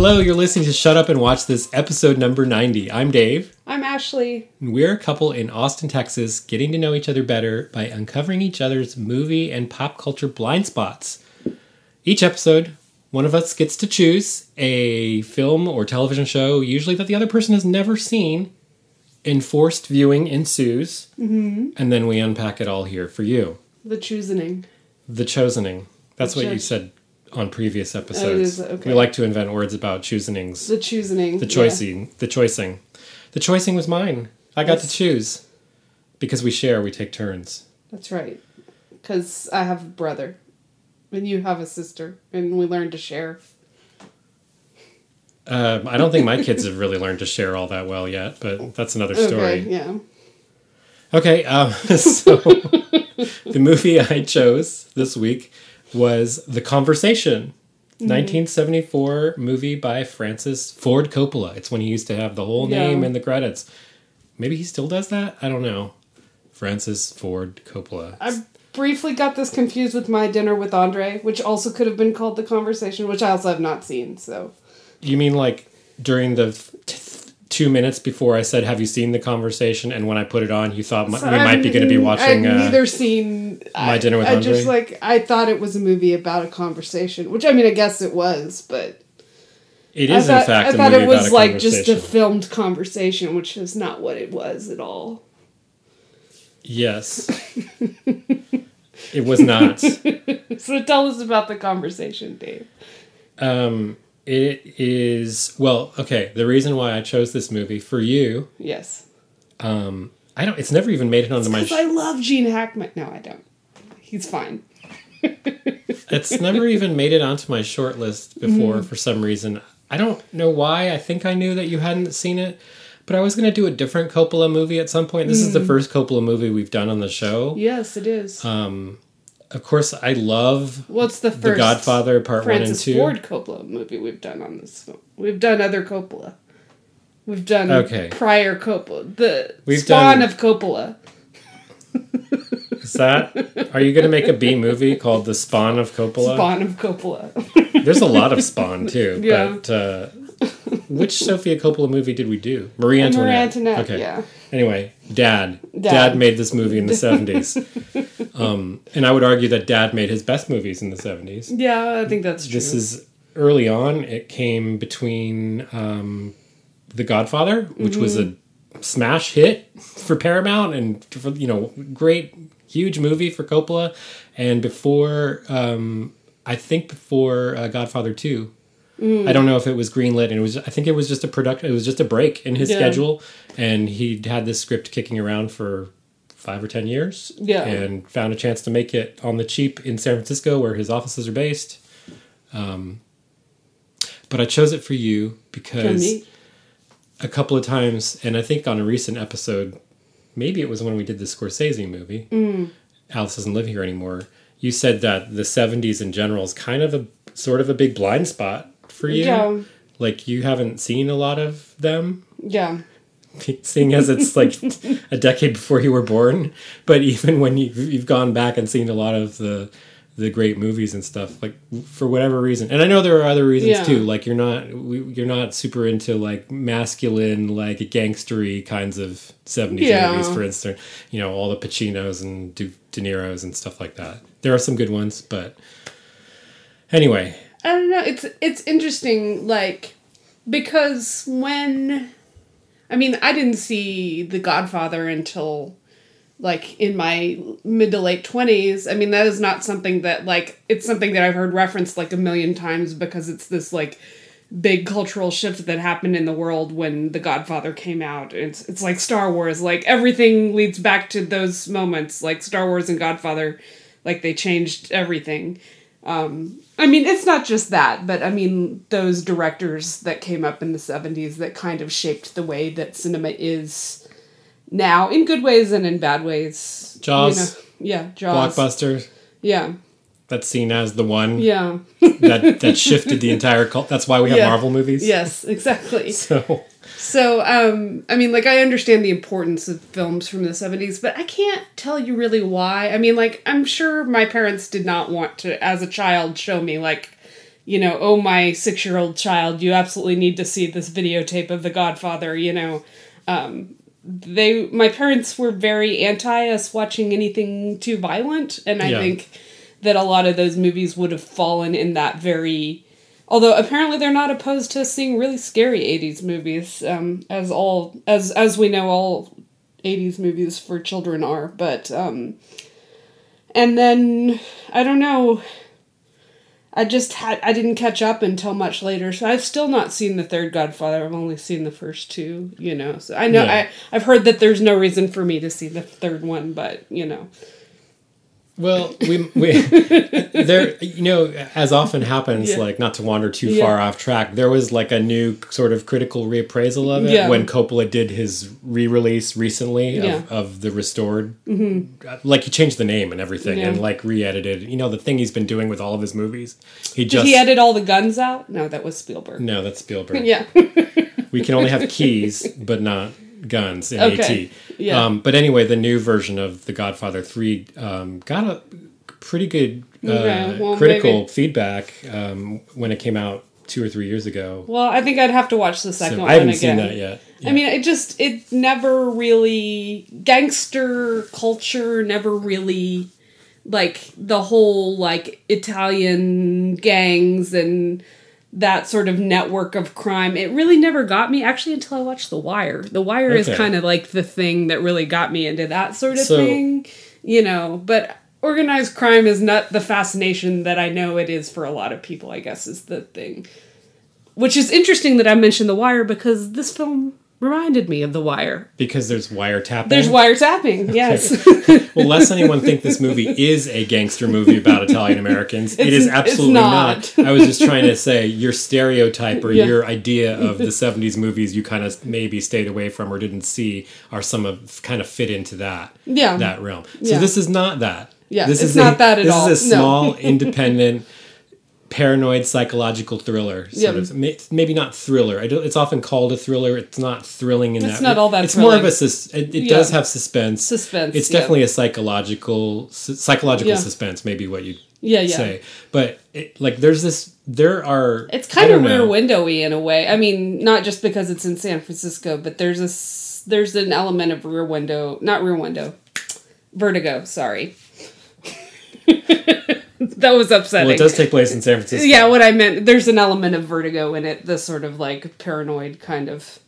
Hello, you're listening to Shut Up and Watch This, episode number 90. I'm Dave. I'm Ashley. and We're a couple in Austin, Texas, getting to know each other better by uncovering each other's movie and pop culture blind spots. Each episode, one of us gets to choose a film or television show, usually that the other person has never seen. Enforced viewing ensues, mm-hmm. and then we unpack it all here for you. The choosening. The chosening. That's The what you said on previous episodes. is, okay. We like to invent words about choosenings. The choosening. The choicing. The choicing. The choicing was mine. I got to choose. Because we share, we take turns. That's right. Because I have a brother, and you have a sister, and we learn to share. Um, I don't think my kids have really learned to share all that well yet, but that's another story. Okay, yeah. Okay, um, so the movie I chose this week was The Conversation. Mm-hmm. 1974 movie by Francis Ford Coppola. It's when he used to have the whole Yeah. name in the credits. Maybe he still does that? I don't know. Francis Ford Coppola. I briefly got this confused with my dinner with Andre, which also could have been called The Conversation, which I also have not seen, so. You mean like during the two minutes before I said, "Have you seen the conversation?" And when I put it on, you thought So we might be going to be watching. I've Uh, neither seen My I- Dinner with I Andre? just like I thought it was a movie about a conversation, which I mean I guess it was, but it is I thought, in fact I a thought it was like just a filmed conversation, which is not what it was at all. yes, it was not. So tell us about the conversation, Dave. Um, it is well, okay. The reason why I chose this movie for you, Yes, um, I don't. It's never even made it onto my. because Sh- I love Gene Hackman. No, I don't. He's fine. it's never even made it onto my short list before Mm-hmm. for some reason. I don't know why. I think I knew that you hadn't seen it, but I was going to do a different Coppola movie at some point. This is Mm. the first Coppola movie we've done on the show. Yes, it is. Um, of course, I love What's the The first Godfather Part Francis One and Two. Ford Coppola movie we've done on this film? We've done other Coppola. We've done Okay. prior Coppola. The We've spawn done- of Coppola. Is that? Are you going to make a B movie called The Spawn of Coppola? Spawn of Coppola. There's a lot of Spawn too. Yeah. But uh, which Sofia Coppola movie did we do? Marie Antoinette. Marie Antoinette, Okay. yeah. Anyway, Dad. Dad. Dad. made this movie in the 70s. Um, and I would argue that Dad made his best movies in the 70s. Yeah, I think that's true. This is early on. It came between um, The Godfather, which was a smash hit for Paramount and for, you know, great, huge movie for Coppola. And before, um, I think before uh, Godfather 2. I don't know if it was greenlit, and it was. I think it was just a product. It was just a break in his Yeah. schedule, and he had this script kicking around for five or ten years. Yeah. and found a chance to make it on the cheap in San Francisco, where his offices are based. Um, but I chose it for you because a couple of times, and I think on a recent episode, maybe it was when we did the Scorsese movie. Mm. Alice doesn't live here anymore. You said that the '70s in general is kind of a sort of a big blind spot for you. Yeah. Like you haven't seen a lot of them, Yeah. seeing as it's like a decade before you were born. But even when you you've gone back and seen a lot of the the great movies and stuff, like for whatever reason, and I know there are other reasons Yeah. too. Like you're not we, you're not super into like masculine, like gangstery kinds of '70s Yeah. movies, for instance. You know all the Pacinos and De, De Niro's and stuff like that. There are some good ones, but anyway, I don't know. It's it's interesting, like because when I mean, I didn't see The Godfather until like in my mid to late twenties. I mean, that is not something that like it's something that I've heard referenced like a million times because it's this like big cultural shift that happened in the world when The Godfather came out. It's it's like Star Wars. Like everything leads back to those moments. Like Star Wars and Godfather, like they changed everything. Um, I mean, it's not just that, but I mean those directors that came up in the '70s that kind of shaped the way that cinema is now, in good ways and in bad ways. Jaws. yeah, Jaws. blockbuster Yeah, that's seen as the one yeah, that that shifted the entire cult. That's why we have Yeah. Marvel movies. yes, exactly. So So, um, I mean, like, I understand the importance of films from the 70s, but I can't tell you really why. I mean, like, I'm sure my parents did not want to, as a child, show me, like, you know, oh my six year old child, you absolutely need to see this videotape of The Godfather. You know, um, they my parents were very anti us watching anything too violent, and I Yeah. think that a lot of those movies would have fallen in that very. Although apparently they're not opposed to seeing really scary '80s movies, um, as all as as we know, all '80s movies for children are. But um, and then I don't know. I just had I didn't catch up until much later, so I've still not seen the third Godfather. I've only seen the first two, you know. So I know Yeah. I I've heard that there's no reason for me to see the third one, but you know. Well, we, we there you know as often happens Yeah. like not to wander too Yeah. far off track. There was like a new sort of critical reappraisal of it Yeah. when Coppola did his re-release recently of. Mm-hmm. of the restored. Like he changed the name and everything and like re-edited. You know the thing he's been doing with all of his movies. He Did just he edit all the guns out? No, that was Spielberg. no, that's Spielberg. Yeah. we can only have keys but not guns in Okay. AT. Yeah. Um, but anyway, the new version of The Godfather 3 um, got a pretty good uh, Okay, well, critical maybe- feedback um, when it came out two or three years ago. well, I think I'd have to watch the second So one I haven't again. seen that yet. I mean, it just it never really gangster culture never really like the whole like Italian gangs and that sort of network of crime. It really never got me actually until I watched The Wire. The Wire is kind of like the thing that really got me into that sort of So- thing, you know, but organized crime is not the fascination that I know it is for a lot of people, I guess is the thing. Which is interesting that I mentioned The Wire because this film reminded me of The Wire. Because there's wiretapping. There's wiretapping, yes. well, lest anyone think this movie is a gangster movie about Italian Americans, It's- absolutely not. not. I was just trying to say your stereotype or Yeah. your idea of the 70s movies you kind of maybe stayed away from or didn't see are some of kind of fit into that Yeah. that realm. So Yeah. this is not that. Yeah, this it's is not a, that at this all. is a No. small, independent, paranoid psychological thriller. Sort Yeah. of. Maybe not thriller. I don't, it's often called a thriller. It's not thrilling in It's that. not all that It's more of a. sus- It, it Yeah. does have suspense. Suspense, It's yeah. definitely a psychological s- psychological Yeah. suspense. Maybe what you Yeah, yeah. say. But it, like, there's this. There are. It's kind of rear windowy in a way. I mean, not just because it's in San Francisco, but there's a there's an element of rear window, not rear window, vertigo. Sorry, that was upsetting. Well, it does take place in San Francisco. yeah, what I meant, there's an element of vertigo in it. The sort of like paranoid kind of,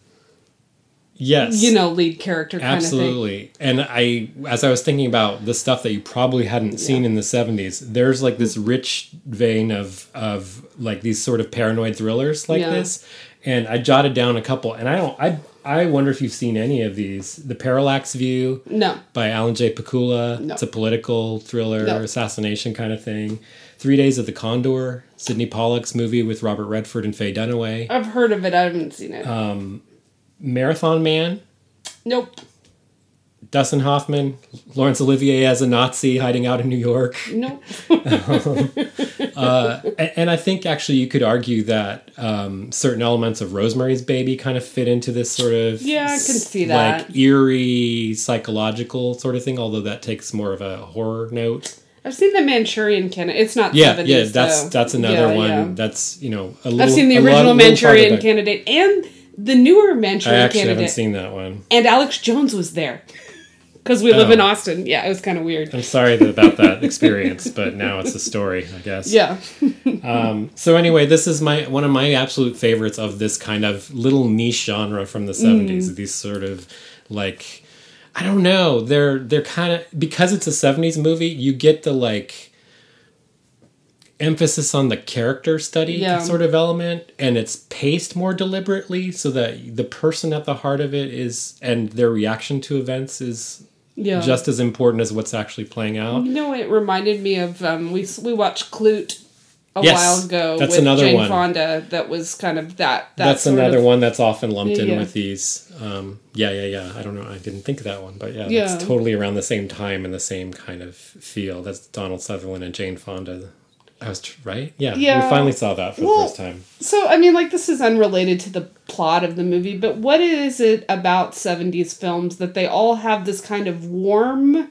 Yes. you know, lead character kind of. Absolutely. And I, as I was thinking about the stuff that you probably hadn't seen in the 70s, there's like this rich vein of, of like these sort of paranoid thrillers like Yeah. this. And I jotted down a couple, and I don't, I, I wonder if you've seen any of these. The Parallax View No, by Alan J. Pakula. No. It's a political thriller, No. assassination kind of thing. Three Days of the Condor, Sydney Pollack's movie with Robert Redford and Faye Dunaway. I've heard of it. I haven't seen it. Um, Marathon Man, nope. Dustin Hoffman, Laurence Olivier as a Nazi hiding out in New York. Nope. And, and I think actually you could argue that um, certain elements of Rosemary's Baby kind of fit into this sort of Yeah, I can see that. like eerie psychological sort of thing, although that takes more of a horror note. I've seen the Manchurian Candidate. It's not Yeah, 70s, yeah, that's though. that's another Yeah, one. yeah. That's you know a little. I've seen the a lot- original Manchurian. Candidate and the newer Manchurian candidate. I actually haven't seen that one. And Alex Jones was there because we live Oh. in Austin. Yeah, it was kind of weird. I'm sorry about that experience, but now it's a story, I guess. Yeah, um, So anyway, this is my one of my absolute favorites of this kind of little niche genre from the 70s. Mm. These sort of like I don't know, they're they're kind of because it's a 70s movie, you get the like emphasis on the character study Yeah. sort of element and it's paced more deliberately so that the person at the heart of it is and their reaction to events is yeah. just as important as what's actually playing out. you know, it reminded me of um, we we watched Klute a Yes, while ago that's with another Jane one. Fonda. That was kind of that. that That's another of- one that's often lumped in Yeah. with these. Um, yeah, yeah, yeah. I don't know. I didn't think of that one, but yeah, Yeah. that's totally around the same time and the same kind of feel. That's Donald Sutherland and Jane Fonda. I was tr- right. Yeah, Yeah. we finally saw that for Well, the first time. So, I mean, like, this is unrelated to the plot of the movie, but what is it about 70s films that they all have this kind of warm,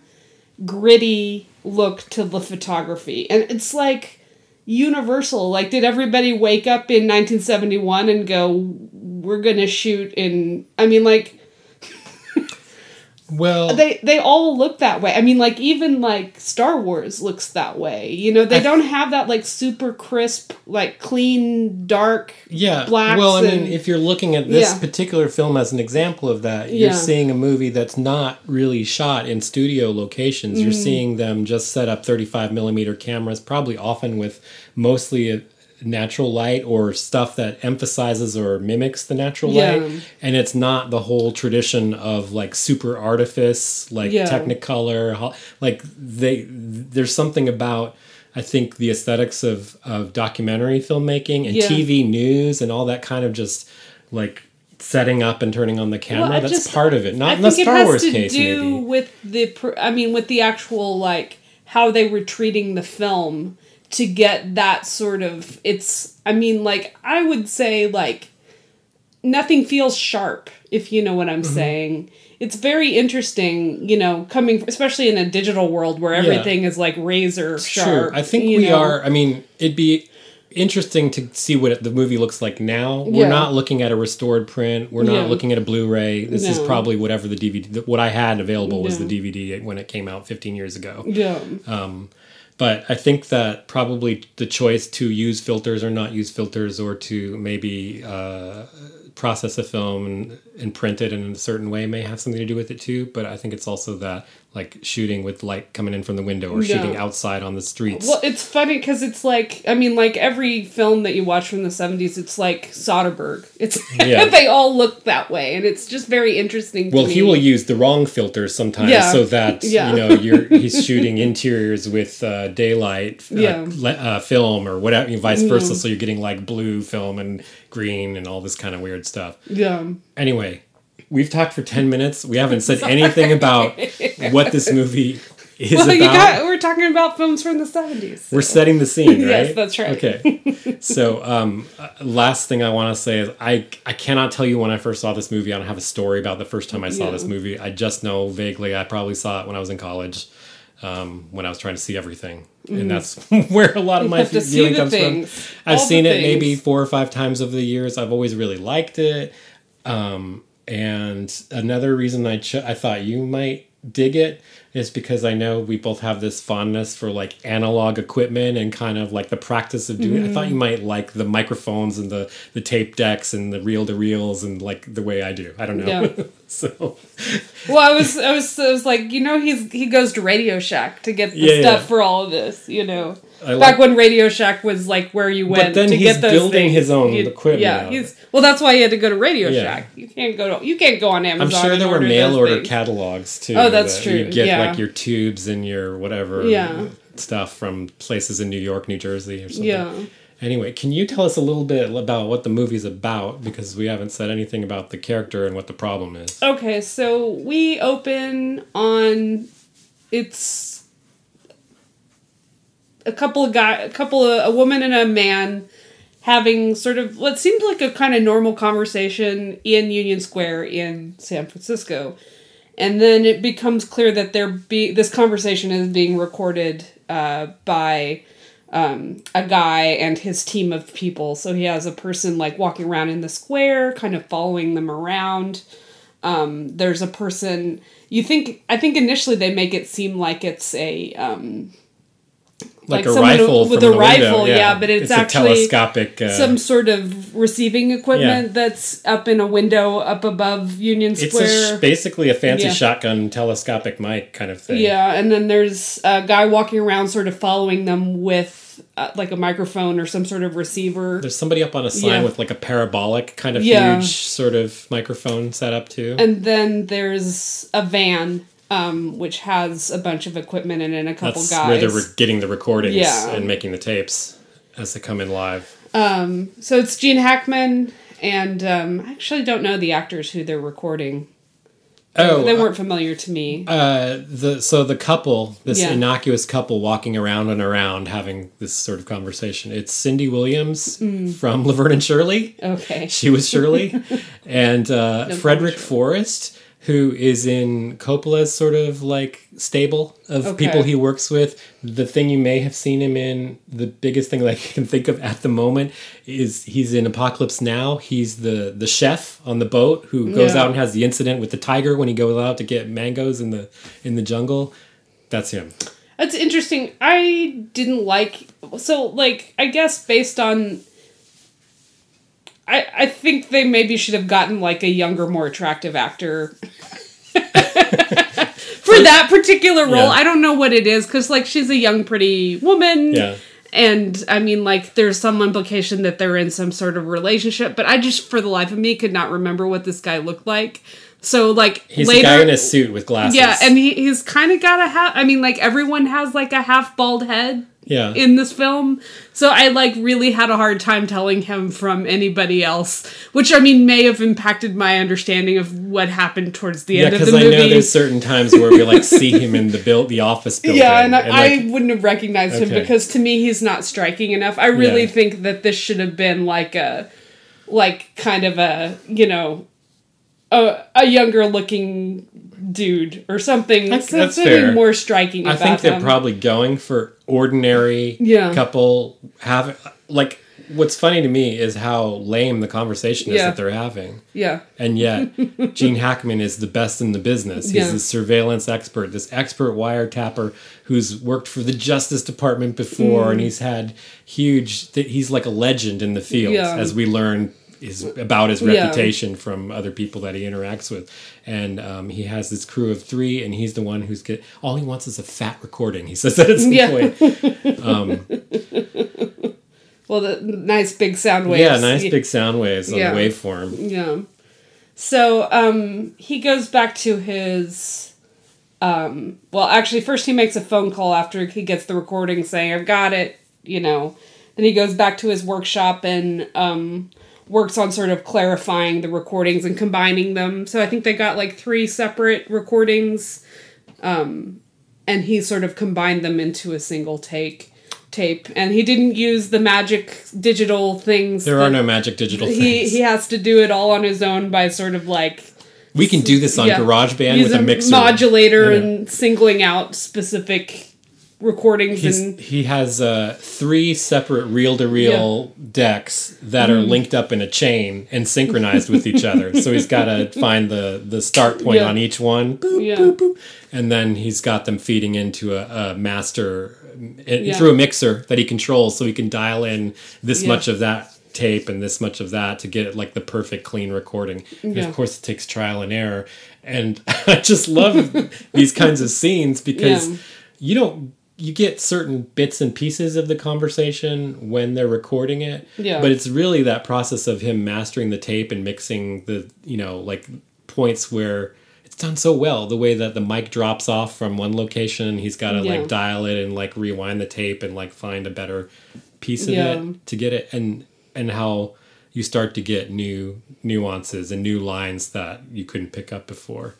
gritty look to the photography? And it's like, universal. Like, did everybody wake up in 1971 and go, "We're gonna shoot in"? I mean, like Well, they they all look that way. I mean, like even like Star Wars looks that way. You know, they I- don't have that like super crisp, like clean, dark. yeah. blacks well, I mean, if you're looking at this Yeah. particular film as an example of that, you're Yeah. seeing a movie that's not really shot in studio locations. Mm-hmm. You're seeing them just set up 35 millimeter cameras, probably often with mostly a natural light or stuff that emphasizes or mimics the natural Yeah. light and it's not the whole tradition of like super artifice like Yeah. technicolor like they there's something about i think the aesthetics of of documentary filmmaking and Yeah. tv news and all that kind of just like setting up and turning on the camera I that's just- part of it I not in the star has wars to case do maybe with the. I mean, with the actual like how they were treating the film to get that sort of. It's. I mean, like I would say, like nothing feels sharp if you know what I'm Mm-hmm. saying. It's very interesting, you know, coming especially in a digital world where everything is like razor sharp. Sure. I think we know? are. I mean, it'd be interesting to see what the movie looks like now. We're Yeah. not looking at a restored print. We're not Yeah. looking at a Blu-ray. This is probably whatever the DVD. What I had available was Yeah. the DVD when it came out 15 years ago. Yeah. But I think that probably the choice to use filters or not use filters, or to maybe uh, process a film and, and print it in a certain way, may have something to do with it too. But I think it's also that like shooting with light coming in from the window or Yeah. shooting outside on the streets. Well, it's funny because it's like I mean, like every film that you watch from the seventies, it's like Soderbergh. It's Yeah. they all look that way, and it's just very interesting. To Well, he will use the wrong filters sometimes, Yeah. so that Yeah. you know you're he's shooting interiors with uh, daylight uh, le- uh, film or whatever, vice versa. So you're getting like blue film and green and all this kind of weird stuff. Yeah. Anyway, we've talked for ten minutes. We haven't said anything about what this movie is Well, about. you got. We're talking about films from the seventies. We're setting the scene, right? Yes, that's right. Okay. so, um, uh, last thing I want to say is I I cannot tell you when I first saw this movie. I don't have a story about the first time I saw Yeah. this movie. I just know vaguely. I probably saw it when I was in college, um, when I was trying to see everything, and that's where a lot of my Mm. feeling comes things. from. I've All seen it maybe four or five times over the years. I've always really liked it. Um, and another reason I ch- I thought you might dig it is because I know we both have this fondness for like analog equipment and kind of like the practice of doing. I thought you mm-hmm. might like the microphones and the the tape decks and the reel to reels and like the way I do. I don't know. Yeah. so Well, I was, I was, I was like, you know, he's he goes to Radio Shack to get the Yeah, stuff yeah. for all of this. You know, I like- back when Radio Shack was like where you went then to he's get those building things. his own He- equipment Yeah, he's well. That's why he had to go to Radio Yeah. Shack. You can't go to you can't go on Amazon. I'm sure there were mail order things. catalogs too. Oh, that's that true, You get yeah. like your tubes and your whatever Yeah. stuff from places in New York, New Jersey, or something. Yeah. Anyway, can you tell us a little bit about what the movie's about? Because we haven't said anything about the character and what the problem is. Okay, so we open on it's a couple of guy, a couple of a woman and a man having sort of what seems like a kind of normal conversation in Union Square in San Francisco. And then it becomes clear that they're be this conversation is being recorded uh, by um, a guy and his team of people. So he has a person like walking around in the square, kind of following them around. Um, there's a person. You think? I think initially they make it seem like it's a um, Like, like a rifle with a rifle, yeah, but it's a actually telescopic. Uh, some sort of receiving equipment Yeah. that's up in a window up above Union it's Square. a sh- basically a fancy Yeah. shotgun telescopic mic kind of thing. Yeah, and then there's a guy walking around, sort of following them with uh, like a microphone or some sort of receiver. There's somebody up on a sign Yeah. with like a parabolic kind of Yeah. huge sort of microphone set up too. And then there's a van, um, which has a bunch of equipment in it and a couple That's guys. where they're re- getting the recordings Yeah. and making the tapes as they come in live. um, so it's Gene Hackman, and um, I actually don't know the actors who they're recording. Oh, they weren't familiar to me. Uh, the so the couple, this Yeah. innocuous couple, walking around and around having this sort of conversation. It's Cindy Williams Mm. from Laverne and Shirley. okay. She was Shirley, and uh, No Frederick Forrest who is in Coppola's sort of like stable of Okay. people he works with. The thing you may have seen him in, the biggest thing that I can think of at the moment is he's in Apocalypse Now. He's the the chef on the boat who goes Yeah. out and has the incident with the tiger when he goes out to get mangoes in the in the jungle. That's him. That's interesting. I didn't like so like I guess based on I I think they maybe should have gotten like a younger, more attractive actor for that particular role. Yeah. I don't know what it is because like she's a young, pretty woman. Yeah. And I mean, like, there's some implication that they're in some sort of relationship, but I just, for the life of me, could not remember what this guy looked like. So, like, He's later, the guy in a suit with glasses. yeah, and he, he's kind of got a half. I mean, like everyone has like a half bald head yeah. in this film, so I like really had a hard time telling him from anybody else. Which I mean may have impacted my understanding of what happened towards the yeah, end of the movie. because I know there's certain times where we like see him in the build, the office building. yeah, and, I, like, I wouldn't have recognized him because to me he's not striking enough. I really Yeah. think that this should have been like a, like kind of a you know, a a younger looking dude or something. That's- that's something fair. more striking. I think they're probably going for ordinary Yeah. couple have like what's funny to me is how lame the conversation is Yeah. that they're having. yeah. And yet Gene Hackman is the best in the business. He's Yeah. a surveillance expert, this expert wiretapper who's worked for the Justice Department before Mm. and he's had huge th- he's like a legend in the field Yeah. as we learn is about his Yeah. reputation from other people that he interacts with and um, he has this crew of three and he's the one who's get all he wants is a fat recording he says that at some Yeah. point Well, the nice big sound waves. yeah nice big sound waves on Yeah. the waveform Yeah. So um, he goes back to his. Um, well, actually, first he makes a phone call after he gets the recording saying, I've got it, you know. Then he goes back to his workshop and um, works on sort of clarifying the recordings and combining them. So I think they got like three separate recordings. Um, and he sort of combined them into a single take tape. And he didn't use the magic digital things. there are no magic digital he things he has to do it all on his own by sort of like we can do this on yeah, GarageBand with a using mixer modulator Yeah. and singling out specific recordings He's, and he has uh, three separate reel-to-reel decks that are Mm. linked up in a chain and synchronized with each other. So he's got to find the the start point Yeah. on each one, boop, Yeah. boop, boop, and then he's got them feeding into a, a master Yeah. through a mixer that he controls, so he can dial in this much of that tape and this much of that to get like the perfect clean recording. And Yeah. of course, it takes trial and error. And I just love these kinds of scenes because Yeah. you don't you get certain bits and pieces of the conversation when they're recording it Yeah. but it's really that process of him mastering the tape and mixing the you know like points where it's done so well the way that the mic drops off from one location he's got to Yeah. like dial it and like rewind the tape and like find a better piece of Yeah. it to get it and and how you start to get new nuances and new lines that you couldn't pick up before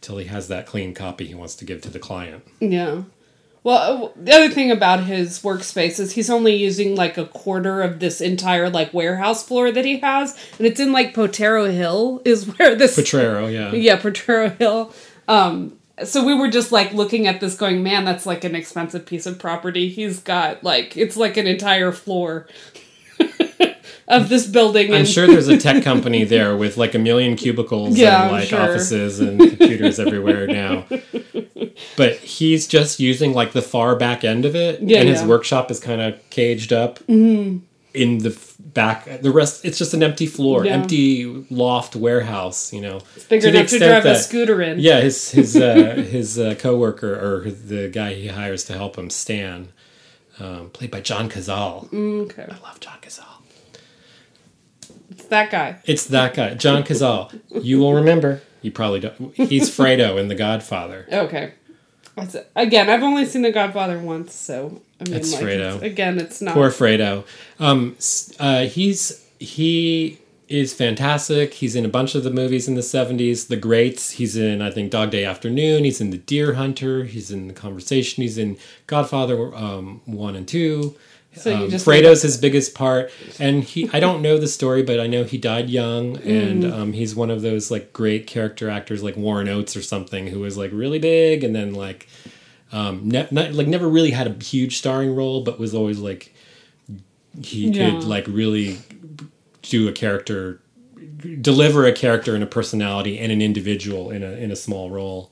till he has that clean copy he wants to give to the client yeah well uh, the other thing about his workspace is he's only using like a quarter of this entire like warehouse floor that he has and it's in like Potrero Hill is where this Potrero, yeah yeah Potrero Hill. Um, so we were just like looking at this, going, "Man, that's like an expensive piece of property." He's got like it's like an entire floor of this building. I'm sure there's a tech company there with like a million cubicles Yeah, and like sure. offices and computers everywhere now. But he's just using like the far back end of it, Yeah, and his yeah. workshop is kind of caged up in the back. The rest, it's just an empty floor, Yeah. empty loft warehouse. You know, It's bigger To enough to drive a scooter in. Yeah, his his uh, his uh, coworker or the guy he hires to help him, Stan, um, played by John Cazale. Okay, I love John Cazale. That guy. It's that guy, John Cazale. You will remember. You probably don't. He's Fredo in The Godfather. Okay. That's it. Again, I've only seen The Godfather once, so I mean, It's like, Fredo. it's- again, it's not. Poor Fredo. Um, uh, he's he is fantastic. He's in a bunch of the movies in the '70s. The Greats. He's in I think Dog Day Afternoon. He's in The Deer Hunter. He's in The Conversation. He's in Godfather um, one and two. So um, Fredo's his biggest part, and he. I don't know the story, but I know he died young, and Mm. um, he's one of those like great character actors, like Warren Oates or something, who was like really big, and then like, um, ne- not, like never really had a huge starring role, but was always like, he Yeah. could like really do a character, deliver a character and a personality and an individual in a in a small role.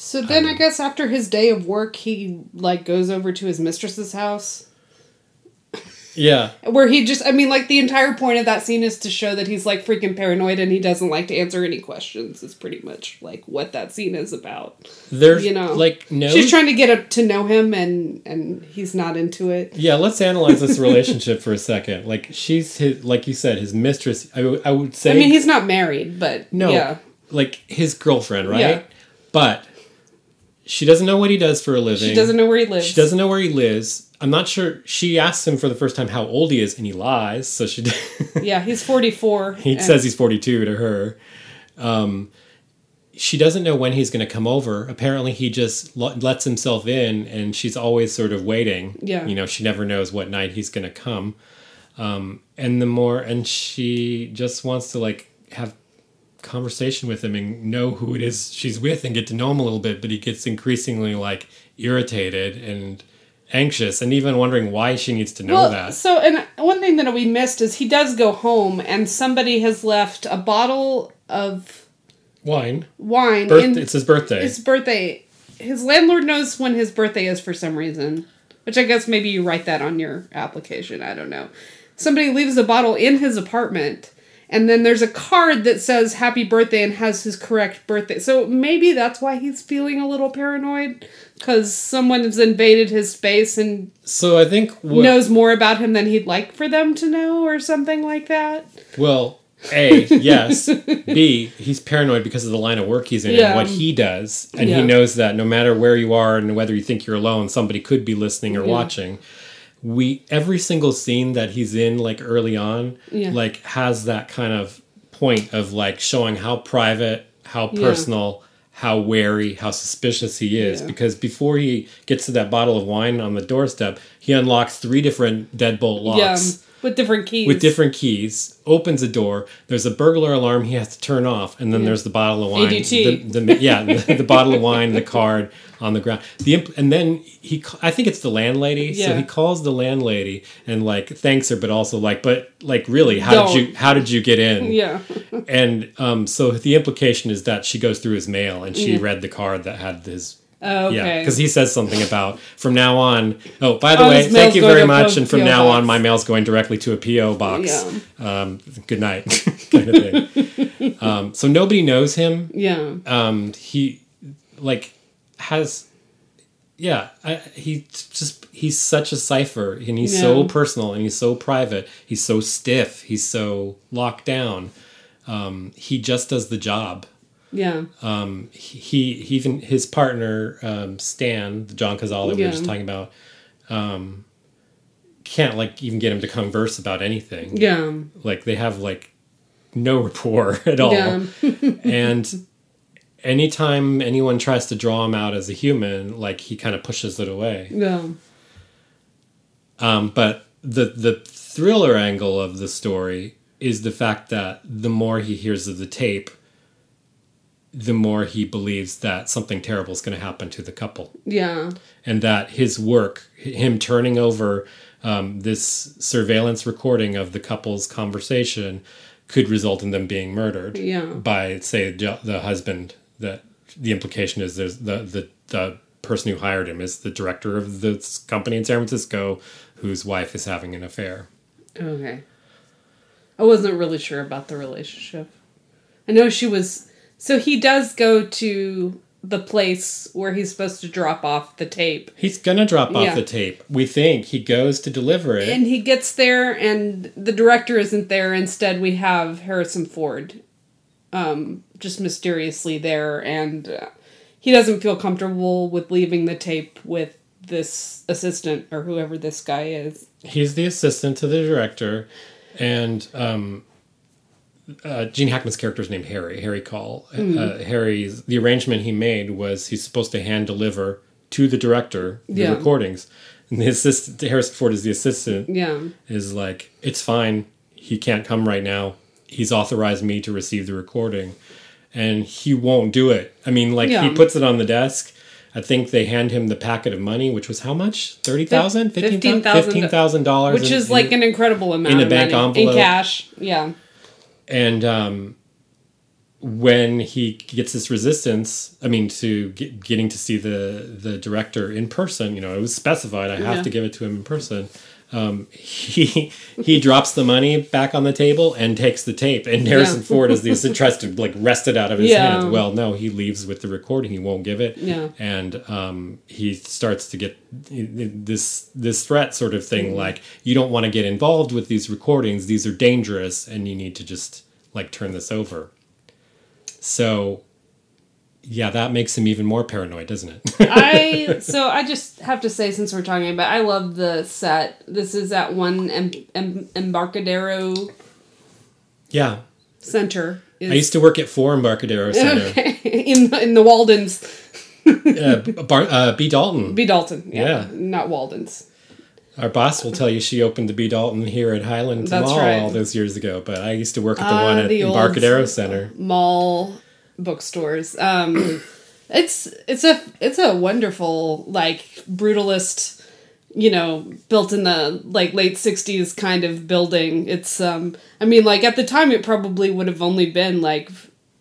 So then I guess after his day of work, he like goes over to his mistress's house. Yeah, Where he just, I mean, like the entire point of that scene is to show that he's like freaking paranoid and he doesn't like to answer any questions. Is pretty much like what that scene is about. there's You know, like no. She's trying to get up to know him and and he's not into it. Yeah, let's analyze this relationship for a second. Like she's his, like you said, his mistress. I, w- I would say I mean, he's not married, but no, yeah, like his girlfriend, right? Yeah. But she doesn't know what he does for a living. she doesn't know where he lives. She doesn't know where he lives. I'm not sure. She asks him for the first time how old he is, and he lies. So she Yeah, he's forty four. he says he's 42 to her. Um, she doesn't know when he's going to come over. Apparently, he just l- lets himself in, and she's always sort of waiting. Yeah. you know, she never knows what night he's going to come. Um, and the more, and she just wants to like have conversation with him and know who it is she's with and get to know him a little bit. But he gets increasingly like irritated and anxious, and even wondering why she needs to know well, that. so and one thing that we missed is he does go home and somebody has left a bottle of Wine. wine Birth- it's his birthday. his birthday. His landlord knows when his birthday is for some reason, which I guess maybe you write that on your application. I don't know. Somebody leaves a bottle in his apartment, and then there's a card that says "Happy Birthday" and has his correct birthday. So maybe that's why he's feeling a little paranoid because someone has invaded his space and so I think what, knows more about him than he'd like for them to know, or something like that. Well, A, yes. B, he's paranoid because of the line of work he's in Yeah. and what he does. And Yeah. he knows that no matter where you are and whether you think you're alone, somebody could be listening or Yeah. watching. We every single scene that he's in, like early on, Yeah. like has that kind of point of like showing how private, how Yeah. personal, how wary, how suspicious he is. Yeah. Because before he gets to that bottle of wine on the doorstep, he unlocks three different deadbolt locks Yeah, with different keys. with different keys, opens a door. There's a burglar alarm he has to turn off, and then there's the bottle of wine. ADT. The, the, yeah, the, the bottle of wine, the card on the ground. The and then he, I think it's the landlady. So he calls the landlady and like thanks her, but also like, but like really, how did you how did you get in? Yeah. And um, so the implication is that she goes through his mail and she Yeah. read the card that had his. Oh, Yeah, because he says something about from now on. Oh, by the Oh, way, thank you very much. And from PO now on, my mail's going directly to a PO box. Um, good night, kind of thing. um, so nobody knows him. yeah. Um, he like has, yeah. I, he just he's such a cipher, and he's so personal, and he's so private. He's so stiff. He's so locked down. Um, he just does the job Yeah. um, he, he even his partner um, Stan, the John Cazale we Yeah. were just talking about, um, can't like even get him to converse about anything. Yeah. Like they have like no rapport at all. Yeah. and anytime anyone tries to draw him out as a human, like he kind of pushes it away. Yeah. Um, but the the thriller angle of the story is the fact that the more he hears of the tape, the more he believes that something terrible is going to happen to the couple, Yeah. and that his work, him turning over um, this surveillance recording of the couple's conversation, could result in them being murdered Yeah. by, say, the husband. That the implication is there's the the the person who hired him is the director of this company in San Francisco, whose wife is having an affair. Okay. I wasn't really sure about the relationship. I know she was. So he does go to the place where he's supposed to drop off the tape. He's gonna drop off Yeah. the tape. We think he goes to deliver it. And he gets there, and the director isn't there. Instead, we have Harrison Ford um, just mysteriously there, and uh, he doesn't feel comfortable with leaving the tape with this assistant or whoever this guy is. He's the assistant to the director, and um, uh, Gene Hackman's character is named Harry. Harry Caul. Mm-hmm. Uh, Harry's the arrangement he made was he's supposed to hand deliver to the director the Yeah. recordings. and the assistant Harrison Ford is the assistant Yeah. is like, it's fine. He can't come right now. He's authorized me to receive the recording, and he won't do it. I mean, like he puts it on the desk. I think they hand him the packet of money, which was how much? Thirty thousand, Fif- fifteen $15,000 fifteen thousand dollars, Which is like an incredible amount in a of bank money envelope. in cash. Yeah. And um, when he gets this resistance, I mean, to get, getting to see the the director in person, you know, it was specified. I have Yeah. to give it to him in person. Um, he he drops the money back on the table and takes the tape. And Harrison Yeah. Ford, is tries to like wrest it out of his Yeah. hands. Well, no, he leaves with the recording. He won't give it. Yeah. And um, he starts to get this this threat sort of Mm-hmm. thing, like you don't want to get involved with these recordings. These are dangerous, and you need to just like turn this over. So, yeah, that makes him even more paranoid, doesn't it? I so I just have to say since we're talking about I love the set. This is at one em, em, Embarcadero yeah. Center. Is, I used to work at Four Embarcadero Center. in the, in the Waldens. uh, Bar- uh, B. Dalton. B. Dalton. Yeah, Yeah. Not Waldens. Our boss will tell you she opened the B. Dalton here at Highland That's Mall right. all those years ago, but I used to work at the Ah, one at the Embarcadero Center. mall bookstores. Um, it's it's a it's a wonderful like brutalist, you know, built in the like late '60s kind of building. It's um, I mean, like at the time, it probably would have only been like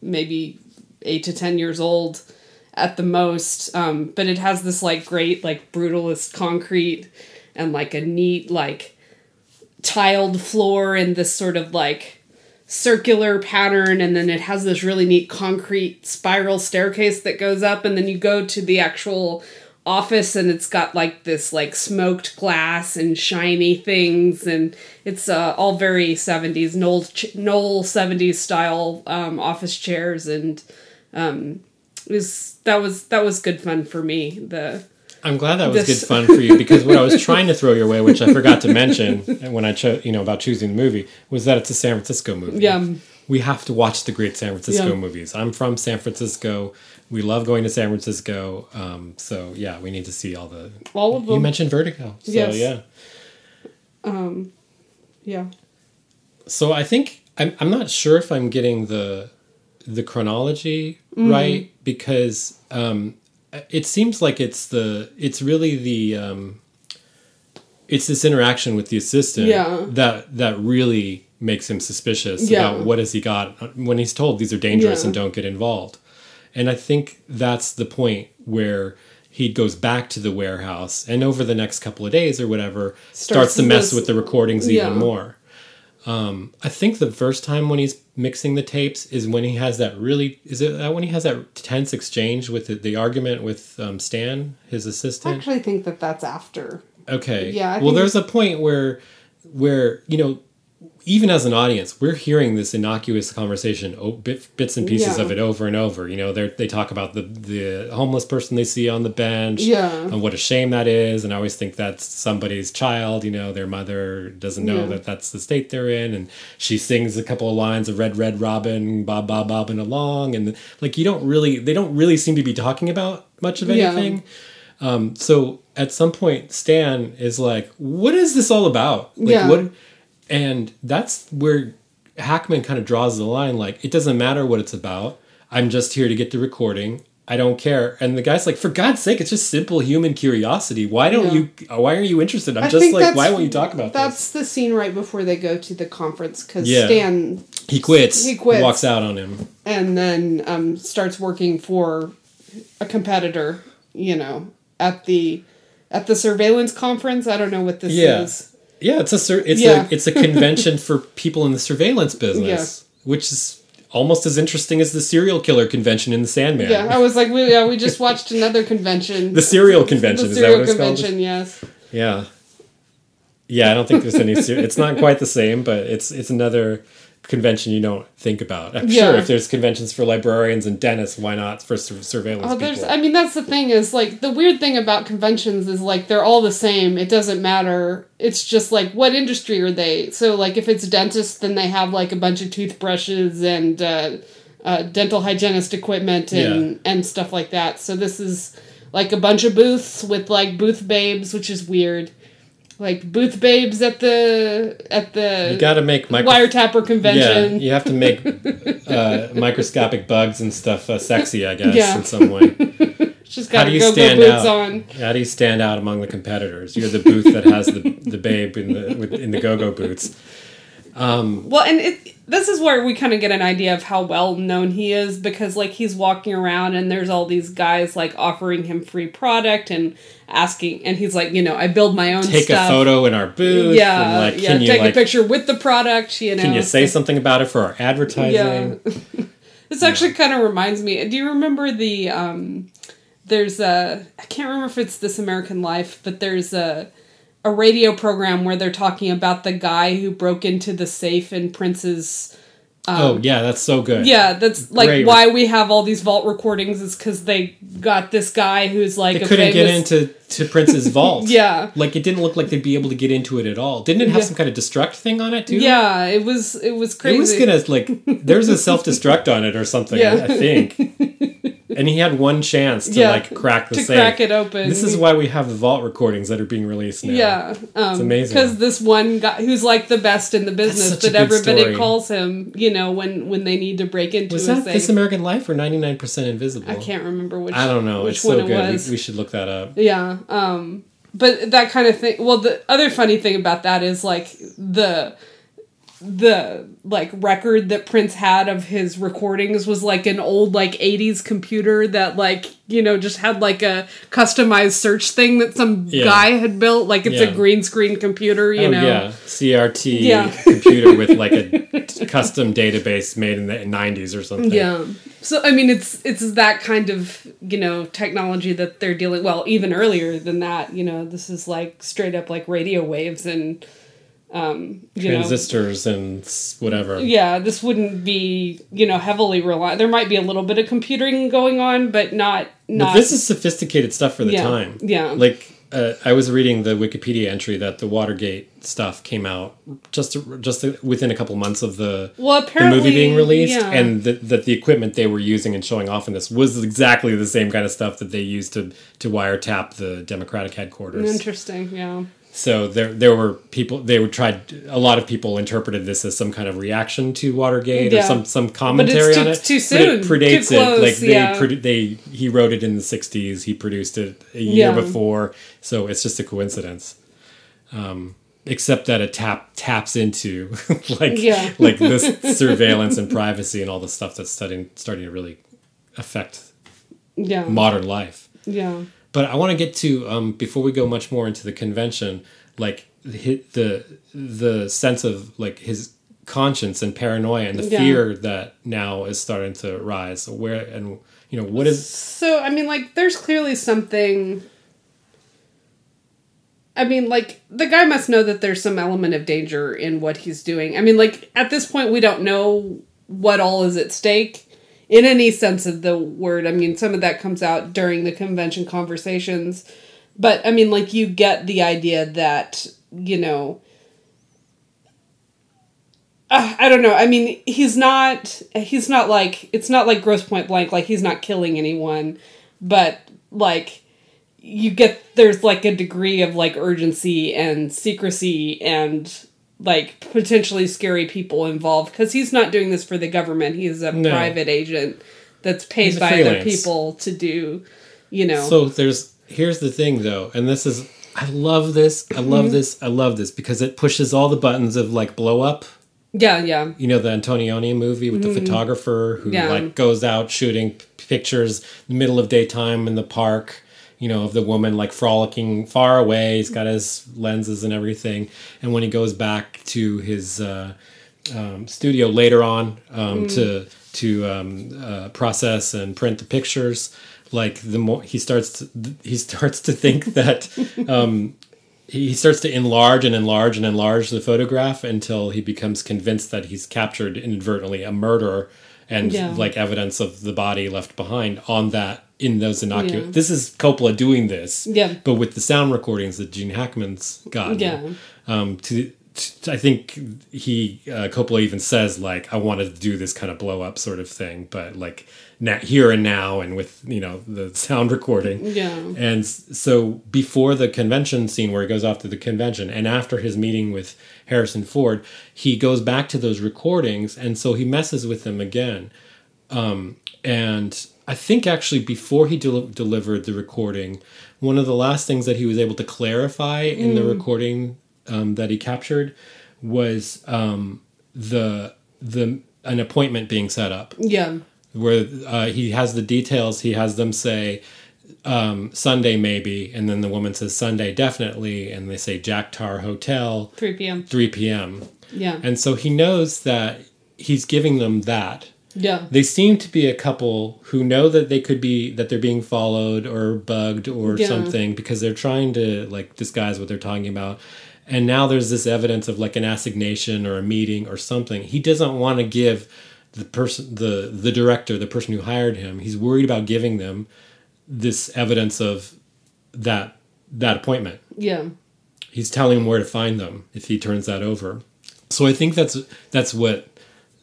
maybe eight to ten years old at the most. Um, but it has this like great like brutalist concrete and like a neat like tiled floor and this sort of like circular pattern and then it has this really neat concrete spiral staircase that goes up and then you go to the actual office and it's got like this like smoked glass and shiny things and it's uh, all very 70s Knoll, Knoll 70s style um, office chairs and um, it was that was that was good fun for me the I'm glad that was This- good fun for you because what I was trying to throw your way, which I forgot to mention when I chose, you know, about choosing the movie, was that it's a San Francisco movie. Yeah. We have to watch the great San Francisco Yeah. movies. I'm from San Francisco. We love going to San Francisco. Um, so yeah, we need to see all the. all of them You mentioned Vertigo. So Yes. yeah. yeah So I think I'm I'm not sure if I'm getting the the chronology Mm. right because um, it seems like it's the it's really the um, it's this interaction with the assistant Yeah. that that really makes him suspicious Yeah. about what has he got when he's told these are dangerous Yeah. and don't get involved. And I think that's the point where he goes back to the warehouse and over the next couple of days or whatever starts, Starts to mess this- with the recordings even more. Um, I think the first time when he's mixing the tapes is when he has that really is it that when he has that tense exchange with the, the argument with um, Stan, his assistant. I actually think that that's after Okay. Yeah, I well, there's a point where, where you know, even as an audience, we're hearing this innocuous conversation, oh, bit, bits and pieces Yeah. of it over and over. You know, they they talk about the the homeless person they see on the bench, Yeah. and what a shame that is. And I always think that's somebody's child. You know, their mother doesn't know Yeah. that that's the state they're in, and she sings a couple of lines of Red Red Robin, Bob Bob Bobbing along, and like you don't really, they don't really seem to be talking about much of Yeah. anything. Um, so at some point, Stan is like, "What is this all about?" Like, Yeah. what? And that's where Hackman kind of draws the line. Like, it doesn't matter what it's about. I'm just here to get the recording. I don't care. And the guy's like, "For God's sake, it's just simple human curiosity. Why don't Yeah. you? Why are you interested? I'm I just like, why won't you talk about That's the scene right before they go to the conference because Yeah. Stan? He quits. He quits. walks out on him. and then um, starts working for a competitor. You know, at the at the surveillance conference. I don't know what this Yeah. is. Yeah, it's a sur- it's Yeah. a it's a convention for people in the surveillance business, which is almost as interesting as the serial killer convention in the Sandman. Yeah, I was like, we, yeah, we just watched another convention. the serial convention the is that serial what it's convention, yes. Yeah, yeah. I don't think there's any. Ser- it's not quite the same, but it's it's another convention you don't think about. I'm Yeah. sure if there's conventions for librarians and dentists, why not for sur- surveillance Oh, there's. people? I mean, that's the thing is like the weird thing about conventions is like they're all the same. It doesn't matter. It's just like what industry are they? So like if it's dentists, then they have like a bunch of toothbrushes and uh, uh, dental hygienist equipment and and stuff like that. So this is like a bunch of booths with like booth babes, which is weird. Like booth babes at the at the You got to make micro- wiretapper convention. Yeah, you have to make uh, microscopic bugs and stuff uh, sexy, I guess, Yeah. in some way. Just How got do you go go stand boots out? on. How do you stand out among the competitors? You're the booth that has the, the babe in the with, in the go-go boots. Well, and it this is where we kind of get an idea of how well known he is because like he's walking around and there's all these guys like offering him free product and asking and he's like, you know, I build my own Take stuff. a photo in our booth. Yeah, and like, yeah. can you take like, a picture with the product. You know, can you say something about it for our advertising? Yeah. This actually kind of reminds me. Do you remember the um there's a I can't remember if it's This American Life, but there's a a radio program where they're talking about the guy who broke into the safe in Prince's um, oh yeah, that's so good. yeah, that's like Great. why we have all these vault recordings is because they got this guy who's like They couldn't famous, get into to Prince's vault. Yeah. like it didn't look like they'd be able to get into it at all. Didn't it have Yeah. some kind of destruct thing on it too? Yeah, it was it was crazy. It was gonna like there's a self destruct on it or something. Yeah. I think. And he had one chance to Yeah, like crack the to safe. crack it open. This is why we have the vault recordings that are being released now. Yeah, um, amazing. because this one guy who's like the best in the business that everybody story. calls him. You know, when when they need to break into Was that safe. This American Life or 99% Invisible? I can't remember which. I don't know. which It's one so it good. was. We, we should look that up. Yeah. Um but that kind of thing well the other funny thing about that is like the the like record that Prince had of his recordings was like an old like 80s computer that like you know just had like a customized search thing that some Yeah. guy had built like it's Yeah. a green screen computer you oh know yeah, CRT Yeah. computer with like a custom database made in the 90s or something. Yeah. So I mean it's it's that kind of, you know, technology that they're dealing well, even earlier than that, you know, this is like straight up like radio waves and um you know Transistors and whatever. yeah, this wouldn't be, you know, heavily reliant. There might be a little bit of computing going on, but not not But this is sophisticated stuff for the Yeah, time. yeah. Like uh, I was reading the Wikipedia entry that the Watergate stuff came out just just within a couple months of the well the movie being released, yeah. and that that the equipment they were using and showing off in this was exactly the same kind of stuff that they used to to wiretap the Democratic headquarters. interesting, yeah. So there there were people they would try a lot of people interpreted this as some kind of reaction to Watergate or some some commentary too- on it. too But soon, it predates too it. Like they yeah. produ- they he wrote it in the 60s, he produced it a year Yeah. before. So it's just a coincidence. Um except that it tap taps into like Yeah. like this surveillance and privacy and all the stuff that's starting starting to really affect Yeah. modern life. yeah. But I want to get to um, before we go much more into the convention, like the the, the sense of like his conscience and paranoia and the Yeah. fear that now is starting to rise. Where and you know what is So I mean, like, there's clearly something. I mean, like, the guy must know that there's some element of danger in what he's doing. I mean, like, at this point, we don't know what all is at stake in any sense of the word. I mean, some of that comes out during the convention conversations. But, I mean, like, you get the idea that, you know, uh, I don't know. I mean, he's not. He's not like. It's not like Grosse Pointe Blank. Like he's not killing anyone, but like you get there's like a degree of like urgency and secrecy and like potentially scary people involved because he's not doing this for the government. He's a No. private agent that's paid by other people to do. You know. so there's here's the thing though, and this is I love this, I love Mm-hmm. this, I love this because it pushes all the buttons of like blow up. yeah. Yeah. you know the Antonioni movie with the photographer who Mm-hmm. Yeah. like goes out shooting pictures in the middle of daytime in the park you know of the woman like frolicking far away he's got his lenses and everything and when he goes back to his uh, um, studio later on um, Mm. to to um, uh, process and print the pictures like the more he starts to, he starts to think that um, he starts to enlarge and enlarge and enlarge the photograph until he becomes convinced that he's captured inadvertently a murder and Yeah. like evidence of the body left behind on that in those innocuous. Yeah. This is Coppola doing this, Yeah. but with the sound recordings that Gene Hackman's gotten, Yeah. um, to I think he uh, Coppola even says like I wanted to do this kind of blow up sort of thing, but like now, here and now, and with you know the sound recording. Yeah. And so before the convention scene where he goes off to the convention, and after his meeting with Harrison Ford, he goes back to those recordings, and so he messes with them again. Um, and I think actually before he del- delivered the recording, one of the last things that he was able to clarify in the recording um, that he captured was um, the the an appointment being set up Yeah. where uh, he has the details. He has them say um, Sunday maybe, and then the woman says Sunday definitely, and they say Jack Tar Hotel, 3 p.m. three p.m. Yeah. And so he knows that he's giving them that. Yeah. They seem to be a couple who know that they could be that they're being followed or bugged or Yeah. something because they're trying to like disguise what they're talking about. And now there's this evidence of like an assignation or a meeting or something. He doesn't want to give the person the the director, the person who hired him. He's worried about giving them this evidence of that that appointment Yeah. he's telling him where to find them if he turns that over. So I think that's that's what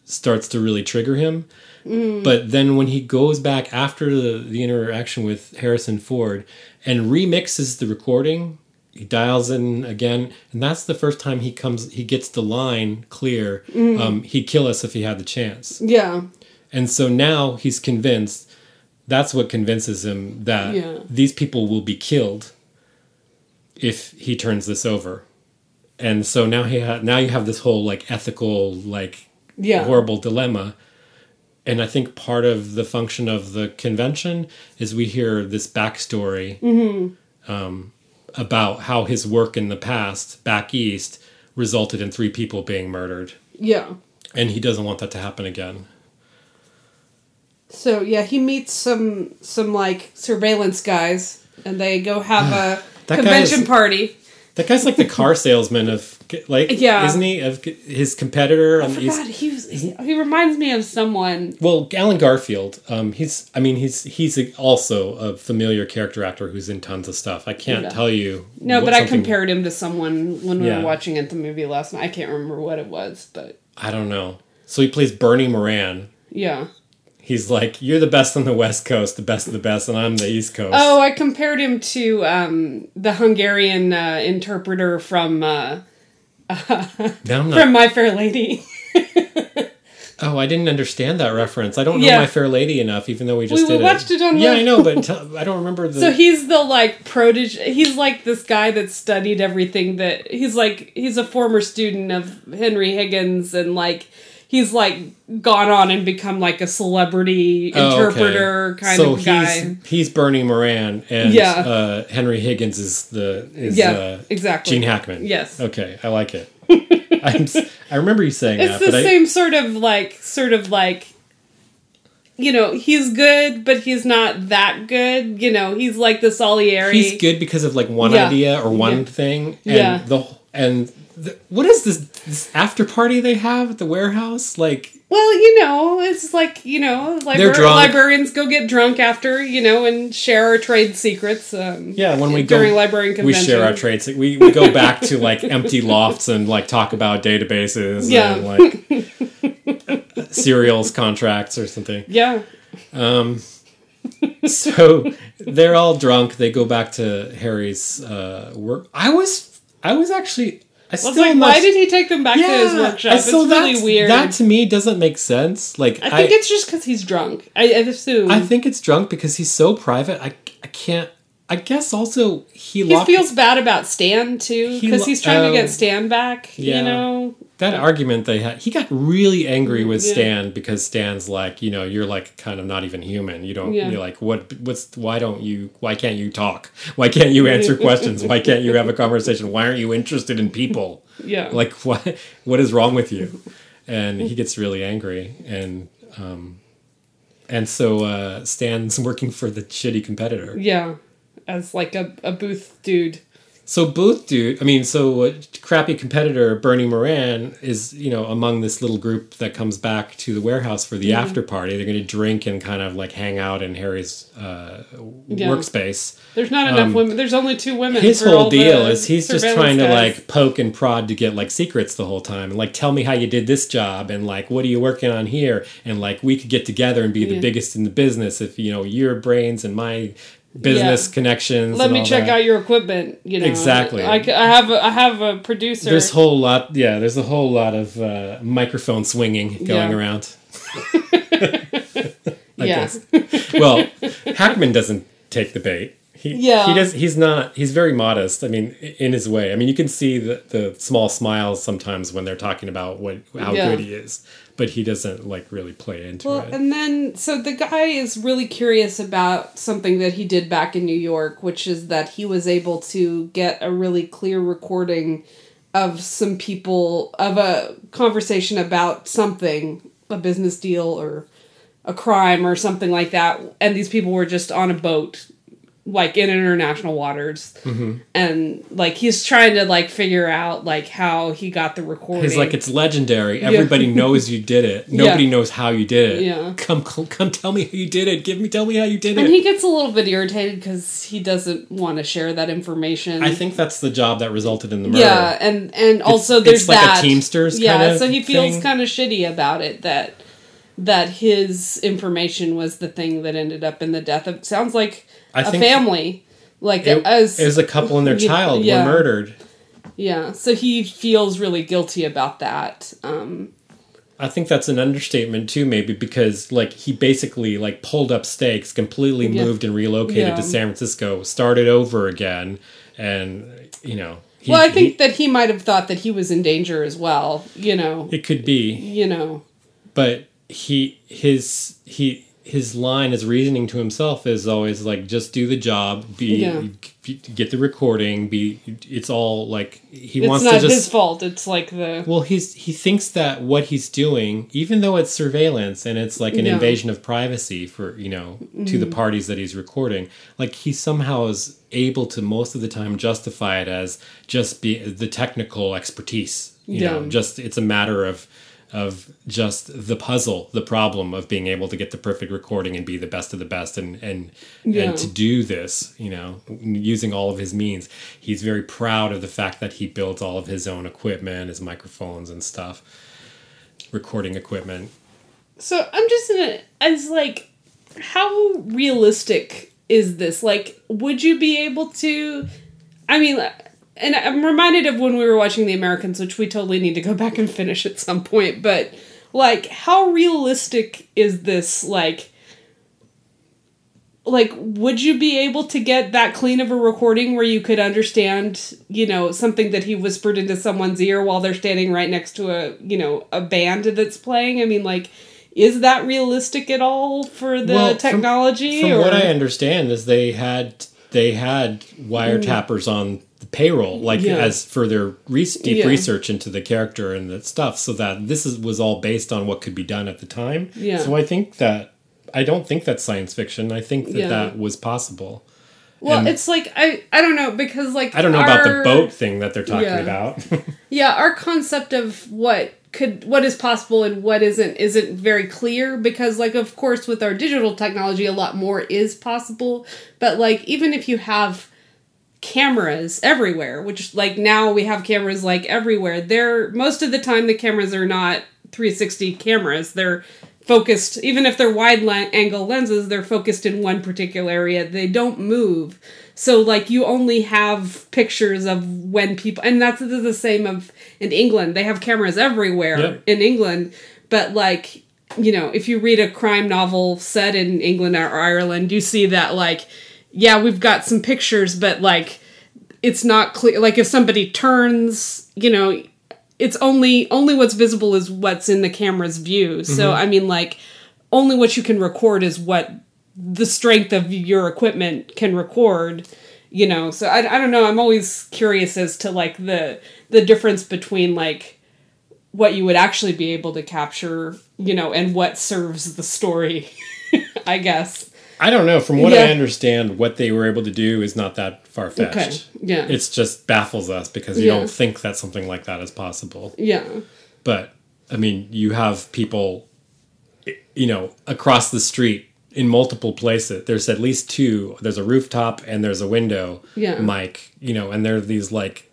starts to really trigger him. But then when he goes back after the, the interaction with Harrison Ford and remixes the recording, he dials in again, and that's the first time he comes he gets the line clear. Um, he'd kill us if he had the chance. Yeah. And so now he's convinced that's what convinces him that Yeah. these people will be killed if he turns this over. And so now he ha- now you have this whole like ethical like Yeah. horrible dilemma. And I think part of the function of the convention is we hear this backstory um, about how his work in the past back east resulted in three people being murdered, Yeah. and he doesn't want that to happen again. So yeah, he meets some some like surveillance guys, and they go have a convention is- party. That guy's like the car salesman of like, Yeah. isn't he? Of his competitor. I on the East- forgot he was. He, reminds me of someone. Well, Allen Garfield. Um, he's. I mean, he's he's a, also a familiar character actor who's in tons of stuff. I can't Yeah. tell you. No, what but I compared him to someone when we Yeah. were watching at the movie last night. I can't remember what it was, but I don't know. So he plays Bernie Moran. yeah. He's like, you're the best on the West Coast, the best of the best, and I'm the East Coast. Oh, I compared him to um, the Hungarian uh, interpreter from uh, I'm not, from My Fair Lady. oh, I didn't understand that reference. I don't know Yeah. My Fair Lady enough, even though we just We did watched it on Yeah, I know, but tell, I don't remember the. So he's the like protege. He's like this guy that studied everything. That he's like he's a former student of Henry Higgins, and like he's like gone on and become like a celebrity Oh, okay. interpreter kind so of guy. He's, he's Bernie Moran, and Yeah. uh, Henry Higgins is the is Yeah, uh, exactly. Gene Hackman. Yes. Okay, I like it. I'm, I remember you saying It's that, It's the but I, same sort of like sort of like you know he's good, but he's not that good. You know he's like the Salieri. he's good because of like one Yeah. idea or one Yeah. thing, and Yeah. the and the, what is this this after party they have at the warehouse? Like Well, you know, it's like you know, libra- librarians go get drunk after you know and share our trade secrets. Um, yeah, when we during go, librarian we share our traits. We, we go back to like empty lofts and like talk about databases Yeah. and like serials contracts or something. Yeah, Um. so they're all drunk. They go back to Harry's uh, work. I was, I was actually, I I still like, why did he take them back to his workshop? I- It's really weird. That to me doesn't make sense. Like I think it's just because he's drunk. I, I assume I think it's drunk because he's so private. I, I can't. I guess also he, he locked feels bad about Stan too He because lo- he's trying oh. to get Stan back. Yeah. You know, that argument they had. He got really angry with Yeah. Stan because Stan's like, you know, you're like kind of not even human. You don't. Yeah. You're like, what? What's? Why don't you? Why can't you talk? Why can't you answer questions? Why can't you have a conversation? Why aren't you interested in people? yeah, like what what is wrong with you and he gets really angry and um and so uh stan's working for the shitty competitor yeah, as like a, a booth dude. So Booth dude, I mean, so crappy competitor Bernie Moran is, you know, among this little group that comes back to the warehouse for the Mm-hmm. after party. They're going to drink and kind of like hang out in Harry's uh, Yeah. workspace. There's not enough women. There's only two women. Um, His for whole all the deal is he's just trying to like poke and prod to get like secrets the whole time and like tell me how you did this job and like what are you working on here and like we could get together and be the biggest in the business if you know your brains and my business Yeah. connections. Let me check that. out your equipment. You know Exactly. I have a, I have a producer. There's whole lot, yeah. There's a whole lot of uh, microphone swinging going Yeah. around. I guess. Well, Hackman doesn't take the bait. He, Yeah. he does. He's not. He's very modest. I mean, in his way. I mean, you can see the, the small smiles sometimes when they're talking about what how Yeah. good he is, but he doesn't like really play into Well, it. and then so the guy is really curious about something that he did back in New York, which is that he was able to get a really clear recording of some people of a conversation about something, a business deal or a crime or something like that, and these people were just on a boat like in international waters Mm-hmm. and like he's trying to like figure out like how he got the recording He's like, it's legendary. Everybody knows you did it. Yeah. Nobody knows how you did it. Yeah. Come, come, tell me how you did it. Give me, tell me how you did it. And he gets a little bit irritated because he doesn't want to share that information. I think that's the job that resulted in the murder. yeah, and and also it's there's like a that Teamsters Yeah, kind of so he feels kind of shitty about it that that his information was the thing that ended up in the death of sounds like a think family, like It, as it was a couple and their child yeah. were murdered. yeah. So he feels really guilty about that. Um, I think that's an understatement too, maybe because like he basically like pulled up stakes, completely Yeah. moved and relocated Yeah. to San Francisco, started over again, and you know. He, well, I think he- that he might have thought that he was in danger as well. You know, it could be, you know. but he his he his line his reasoning to himself is always like just do the job be Yeah. get the recording be it's all like he It's wants not to just It's not his fault. It's like the Well, he's he thinks that what he's doing, even though it's surveillance and it's like an Yeah. Mm-hmm. invasion of privacy for you know to the parties that he's recording, like he somehow is able to most of the time justify it as just be the technical expertise. You know, Yeah. just it's a matter of of just the puzzle, the problem of being able to get the perfect recording and be the best of the best and and Yeah. and to do this, you know, using all of his means. He's very proud of the fact that he builds all of his own equipment, his microphones and stuff, recording equipment. So I'm just in a as like how realistic is this? Like would you be able to I mean and I'm reminded of when we were watching The Americans, which we totally need to go back and finish at some point, but like how realistic is this like like would you be able to get that clean of a recording where you could understand you know something that he whispered into someone's ear while they're standing right next to a you know a band that's playing? I mean like is that realistic at all for the Well, technology From or what I understand is they had they had wiretappers mm. on the payroll, like Yeah. as for their re- deep Yeah. research into the character and the stuff, so that this is, was all based on what could be done at the time. Yeah. So I think that I don't think that's science fiction. I think that Yeah. that was possible. well and- it's like i i don't know because like I don't know about the boat thing that they're talking Yeah. about. Yeah, our concept of what could what is possible and what isn't isn't very clear because like of course with our digital technology a lot more is possible, but like even if you have cameras everywhere, which like now we have cameras like everywhere, they're most of the time the cameras are not 360 cameras. They're focused even if they're wide le- angle lenses, they're focused in one particular area. They don't move. So like you only have pictures of when people and that's the same of in England. They have cameras everywhere Yep. in England, but like you know, if you read a crime novel set in England or Ireland, you see that like yeah, we've got some pictures, but like it's not clear like if somebody turns, you know, it's only only what's visible is what's in the camera's view. So mm-hmm. I mean like only what you can record is what the strength of your equipment can record you know? So I, I don't know. I'm always curious as to like the the difference between like what you would actually be able to capture you know and what serves the story i guess I don't know. From what Yeah. I understand, what they were able to do is not that far fetched. Okay. Yeah. It's just baffles us because you Yeah. don't think that something like that is possible. yeah. But I mean, you have people, you know, across the street in multiple places. There's at least two. There's a rooftop and there's a window. Yeah. Mic, you know, and there are these like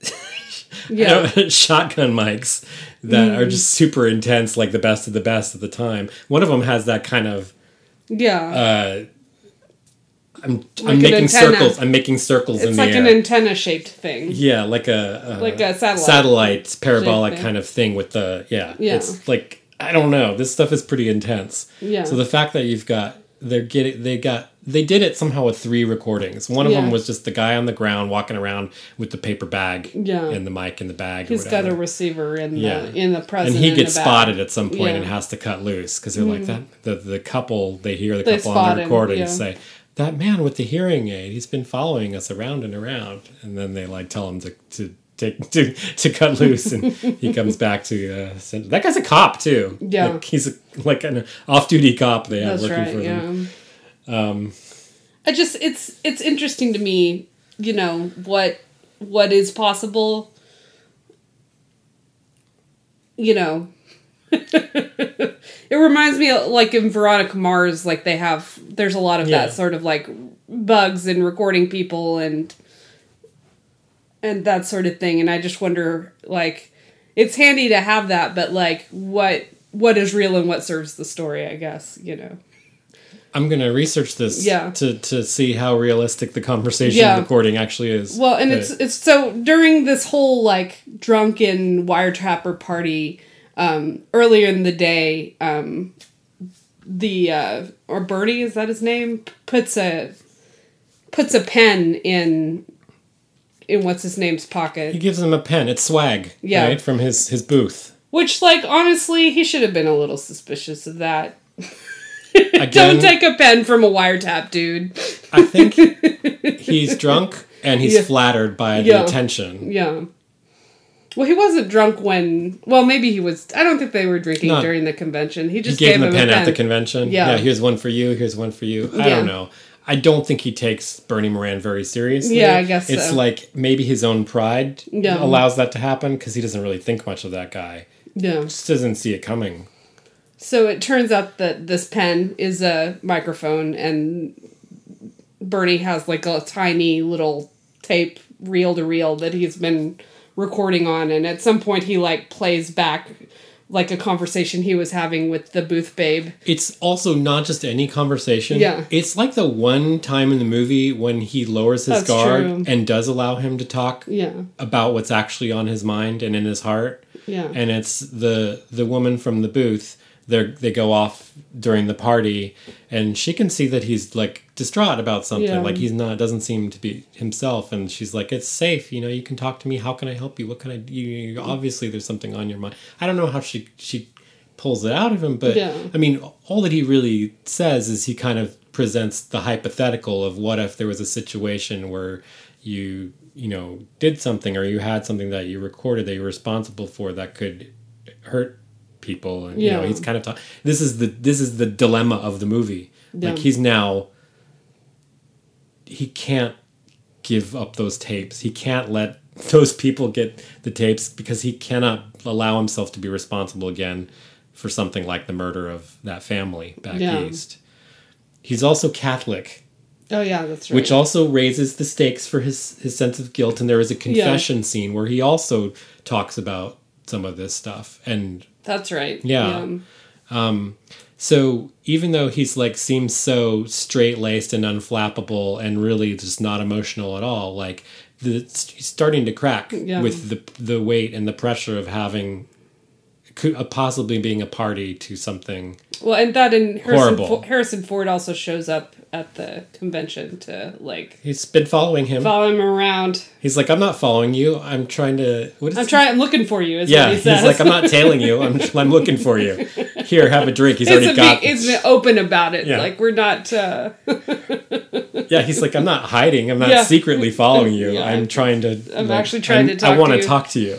Yeah. shotgun mics that Mm. are just super intense, like the best of the best at the time. One of them has that kind of. Yeah. Uh, I'm, Like I'm making antenna. circles. I'm making circles in it's the like an antenna shaped thing. Yeah, like a, a Like a satellite. satellite parabolic kind of thing with the yeah. Yeah. It's like I don't know. This stuff is pretty intense. Yeah. So the fact that you've got they're getting they got they did it somehow with three recordings. One of Yeah. them was just the guy on the ground walking around with the paper bag Yeah. and the mic in the bag. or He's got a receiver in the Yeah. in the present. and he gets spotted at some point Yeah. Mm-hmm. and has to cut loose because they're like that. The the couple they hear the They couple on the him, recording yeah. say that man with the hearing aid he's been following us around and around and then they like tell him to to take to, to cut loose and he comes back to uh, send, that guy's a cop too Yeah. like, he's a, like an off-duty cop they have That's working right. for them. Um I just it's it's interesting to me, you know, what what is possible. You know. it reminds me of, like in Veronica Mars like they have there's a lot of Yeah. that sort of like bugs and recording people and and that sort of thing and I just wonder like it's handy to have that but like what what is real and what serves the story, I guess, you know. I'm gonna research this Yeah. to to see how realistic the conversation Yeah. recording actually is Well, and But- it's it's so during this whole like drunken wiretrapper party um, earlier in the day, um, the uh, or Bernie is that his name puts a puts a pen in in what's his name's pocket. he gives him a pen it's swag Yeah. right from his his booth which like honestly he should have been a little suspicious of that. Again, Don't take a pen from a wiretap, dude. I think he's drunk and he's Yeah. flattered by Yeah. the attention. Yeah. Well, he wasn't drunk when. Well, maybe he was. I don't think they were drinking during the convention. He He just gave him a him pen, at the convention. Yeah. here's one for you. Here's one for you. I Yeah. don't know. I don't think he takes Bernie Moran very seriously. Yeah, I guess it's so. like maybe his own pride Yeah. allows that to happen because he doesn't really think much of that guy. Yeah. Just doesn't see it coming. So it turns out that this pen is a microphone, and Bernie has like a tiny little tape reel to reel that he's been recording on, and at some point he like plays back like a conversation he was having with the booth babe. It's also not just any conversation. Yeah. It's like the one time in the movie when he lowers his That's guard true. and does allow him to talk Yeah. about what's actually on his mind and in his heart. Yeah. And it's the the woman from the booth. They they go off during the party, and she can see that he's like distraught about something. Yeah. Like he's not doesn't seem to be himself. And she's like, "It's safe. You know, you can talk to me. How can I help you? What can I? do? You, obviously, there's something on your mind. I don't know how she she pulls it out of him, but Yeah. I mean, all that he really says is he kind of presents the hypothetical of what if there was a situation where you you know did something or you had something that you recorded that you're responsible for that could hurt people and you know he's kind of ta- this is the this is the dilemma of the movie. Yeah. like he's now he can't give up those tapes. He can't let those people get the tapes because he cannot allow himself to be responsible again for something like the murder of that family back Yeah. east. He's also catholic. Oh yeah, that's right. which also raises the stakes for his his sense of guilt. And there is a confession scene where he also talks about some of this stuff. And that's right. Yeah. Um, so even though he's like seems so straight laced and unflappable and really just not emotional at all like the, he's starting to crack Yeah. with the the weight and the pressure of having could, uh, possibly being a party to something Well, and that and Harrison. Fo- Harrison Ford also shows up at the convention to like he's been following him follow him around. he's like i'm not following you i'm trying to what is I'm trying. I'm looking for you. Is Yeah, what he he's like, I'm not tailing you. I'm, I'm looking for you. Here, have a drink. He's It's already got. big, it's open about it. Yeah. Like we're not. Uh, yeah, he's like, I'm not hiding. I'm not Yeah. secretly following you. Yeah. I'm trying to. I'm like, actually trying to I'm- talk I want to to talk to you.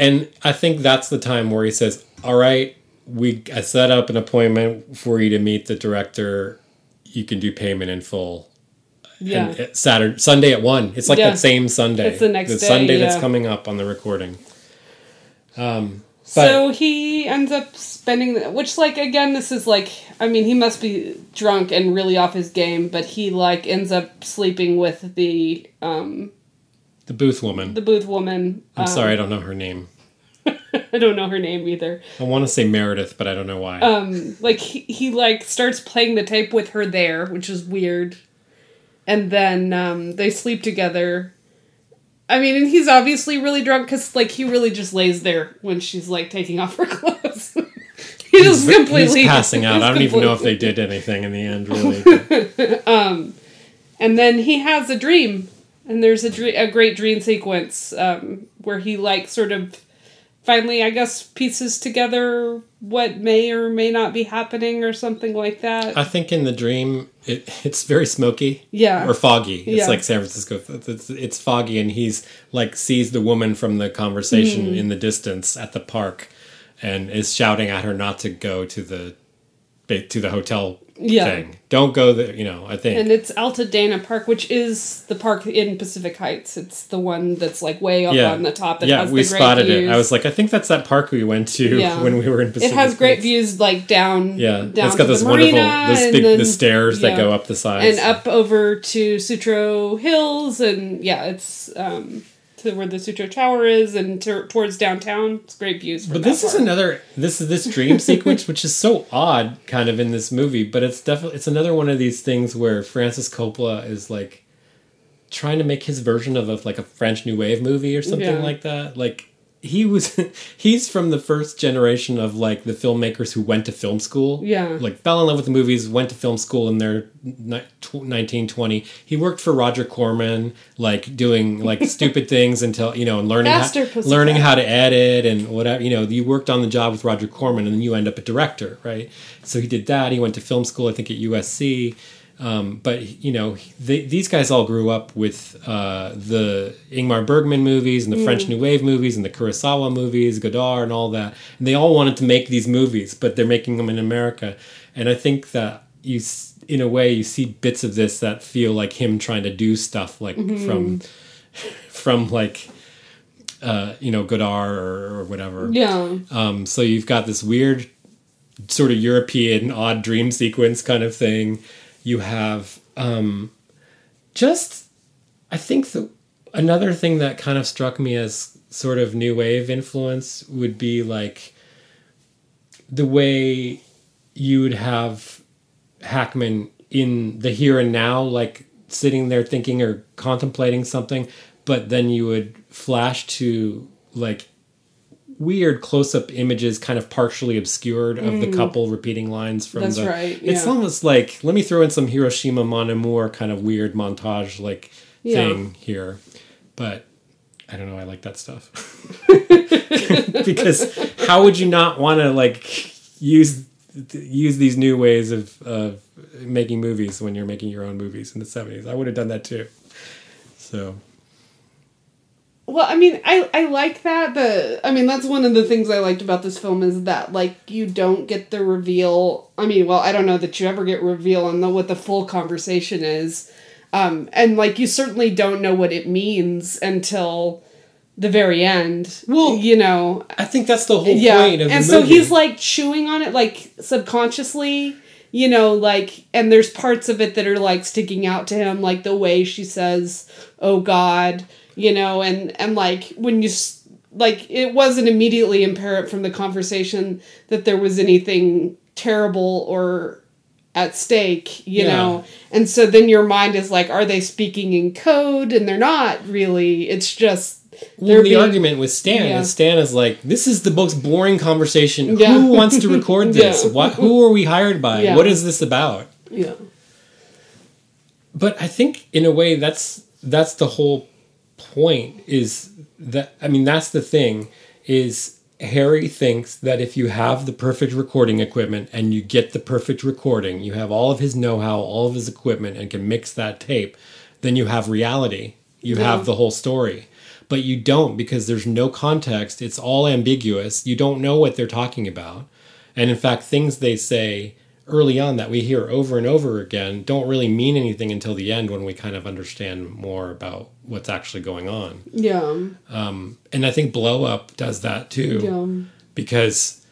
And I think that's the time where he says, "All right, we I set up an appointment for you to meet the director. You can do payment in full. Yeah. And Saturday, Sunday at one. It's like Yeah. that same Sunday. It's the next day, Sunday that's coming up on the recording. Um, so he ends up spending, which like again, this is like, I mean, he must be drunk and really off his game, but he like ends up sleeping with the um the booth woman. the booth woman. I'm um, sorry, I don't know her name. I don't know her name either. I want to say Meredith, but I don't know why. Um, like he, he like starts playing the tape with her there, which is weird, and then um, they sleep together. I mean, and he's obviously really drunk because like he really just lays there when she's like taking off her clothes. he just He's- completely He's passing out. he's I don't even know if they did anything in the end, really. Um, and then he has a dream, and there's a dre- a great dream sequence um, where he like sort of finally, I guess, pieces together what may or may not be happening or something like that. I think in the dream, it, it's very smoky. Yeah. Or foggy. It's Yeah. like San Francisco. It's, it's, foggy, and he's like sees the woman from the conversation Mm-hmm. in the distance at the park, and is shouting at her not to go to the to the hotel Yeah. thing. Don't go there. You know. I think. and it's Altadena Park, which is the park in Pacific Heights. It's the one that's like way up yeah. on the top. That yeah, has we the great spotted views. it. I was like, I think that's that park we went to Yeah. when we were in Pacific. Heights. It has great Heights. views like down. Yeah, down it's got those wonderful, and big, then- the stairs that go up the sides. and up over to Sutro Hills, and yeah, it's um, to where the Sutro Tower is, and to, towards downtown. It's great views. But this is part. another this is this dream sequence, which is so odd, kind of in this movie. But it's definitely it's another one of these things where Francis Coppola is like trying to make his version of a, like a French New Wave movie or something Yeah. like that. Like he was he's from the first generation of like the filmmakers who went to film school. Yeah. like fell in love with the movies, went to film school in their 1920. He worked for Roger Corman, like doing like stupid things until you know and learning Faster, how, learning how to edit and whatever. You know, you worked on the job with Roger Corman, and then you end up a director, right? So he did that. He went to film school, I think, at USC. Um, but you know, they, these guys all grew up with uh, the Ingmar Bergman movies and the French New Wave movies and the Kurosawa movies, Godard, and all that. And they all wanted to make these movies, but they're making them in America. And I think that you, in a way, you see bits of this that feel like him trying to do stuff like from, from like, uh, you know, Godard or, or whatever. yeah. Um, so you've got this weird, sort of European odd dream sequence kind of thing. You have um, just, I think the another thing that kind of struck me as sort of new wave influence would be like the way you would have Hackman in the here and now, like sitting there thinking or contemplating something, but then you would flash to like weird close-up images kind of partially obscured of the couple repeating lines from Mm. That's the right, it's almost like let me throw in some hiroshima mon amour kind of weird montage like Yeah. thing here. But i don't know i like that stuff. Because how would you not want to like use use these new ways of of making movies when you're making your own movies in the 70s i would have done that too. So Well, I mean, I I like that. The I mean, that's one of the things I liked about this film is that like you don't get the reveal. I mean, well, I don't know that you ever get reveal on the what the full conversation is, um, and like you certainly don't know what it means until the very end. Well, you know, i think that's the whole yeah, point of and so movie. he's like chewing on it like subconsciously. You know, like, and there's parts of it that are like sticking out to him, like the way she says, "Oh God," you know, and and like when you s- like it wasn't immediately apparent from the conversation that there was anything terrible or at stake, you Yeah. know. And so then your mind is like, are they speaking in code? And they're not really. It's just Well, the being- argument with Stan Yeah. is Stan is like, this is the most boring conversation. Yeah. Who wants to record this? What? Who are we hired by? What is this about? Yeah. But I think in a way that's that's the whole point. Is that I mean that's the thing is Harry thinks that if you have the perfect recording equipment and you get the perfect recording, you have all of his know-how, all of his equipment, and can mix that tape, then you have reality. You Yeah. have the whole story. But you don't because there's no context. It's all ambiguous. You don't know what they're talking about. And in fact, things they say early on that we hear over and over again don't really mean anything until the end when we kind of understand more about what's actually going on. Yeah. Um, and I think Blow Up does that too Yeah. because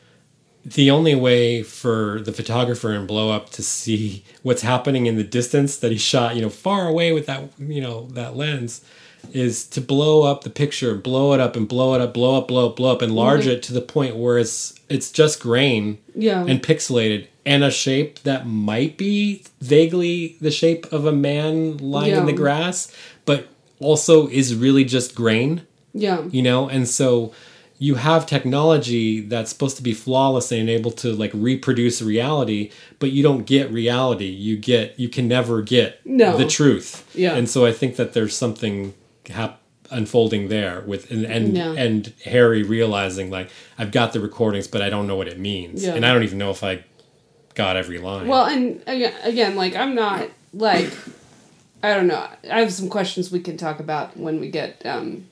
the only way for the photographer in blow up to see what's happening in the distance that he shot you know far away with that you know that lens is to blow up the picture blow it up and blow it up blow up blow up blow up enlarge it to the point where it's it's just grain Yeah. and pixelated and a shape that might be vaguely the shape of a man lying in the grass but also is really just grain yeah. you know and so you have technology that's supposed to be flawless and able to like reproduce reality but you don't get reality you get you can never get No. the truth Yeah. and so i think that there's something hap- unfolding there with and and, Yeah. and harry realizing like i've got the recordings but i don't know what it means Yeah. and i don't even know if i got every line Well, and again, again, like I'm not like I don't know. I have some questions we can talk about when we get um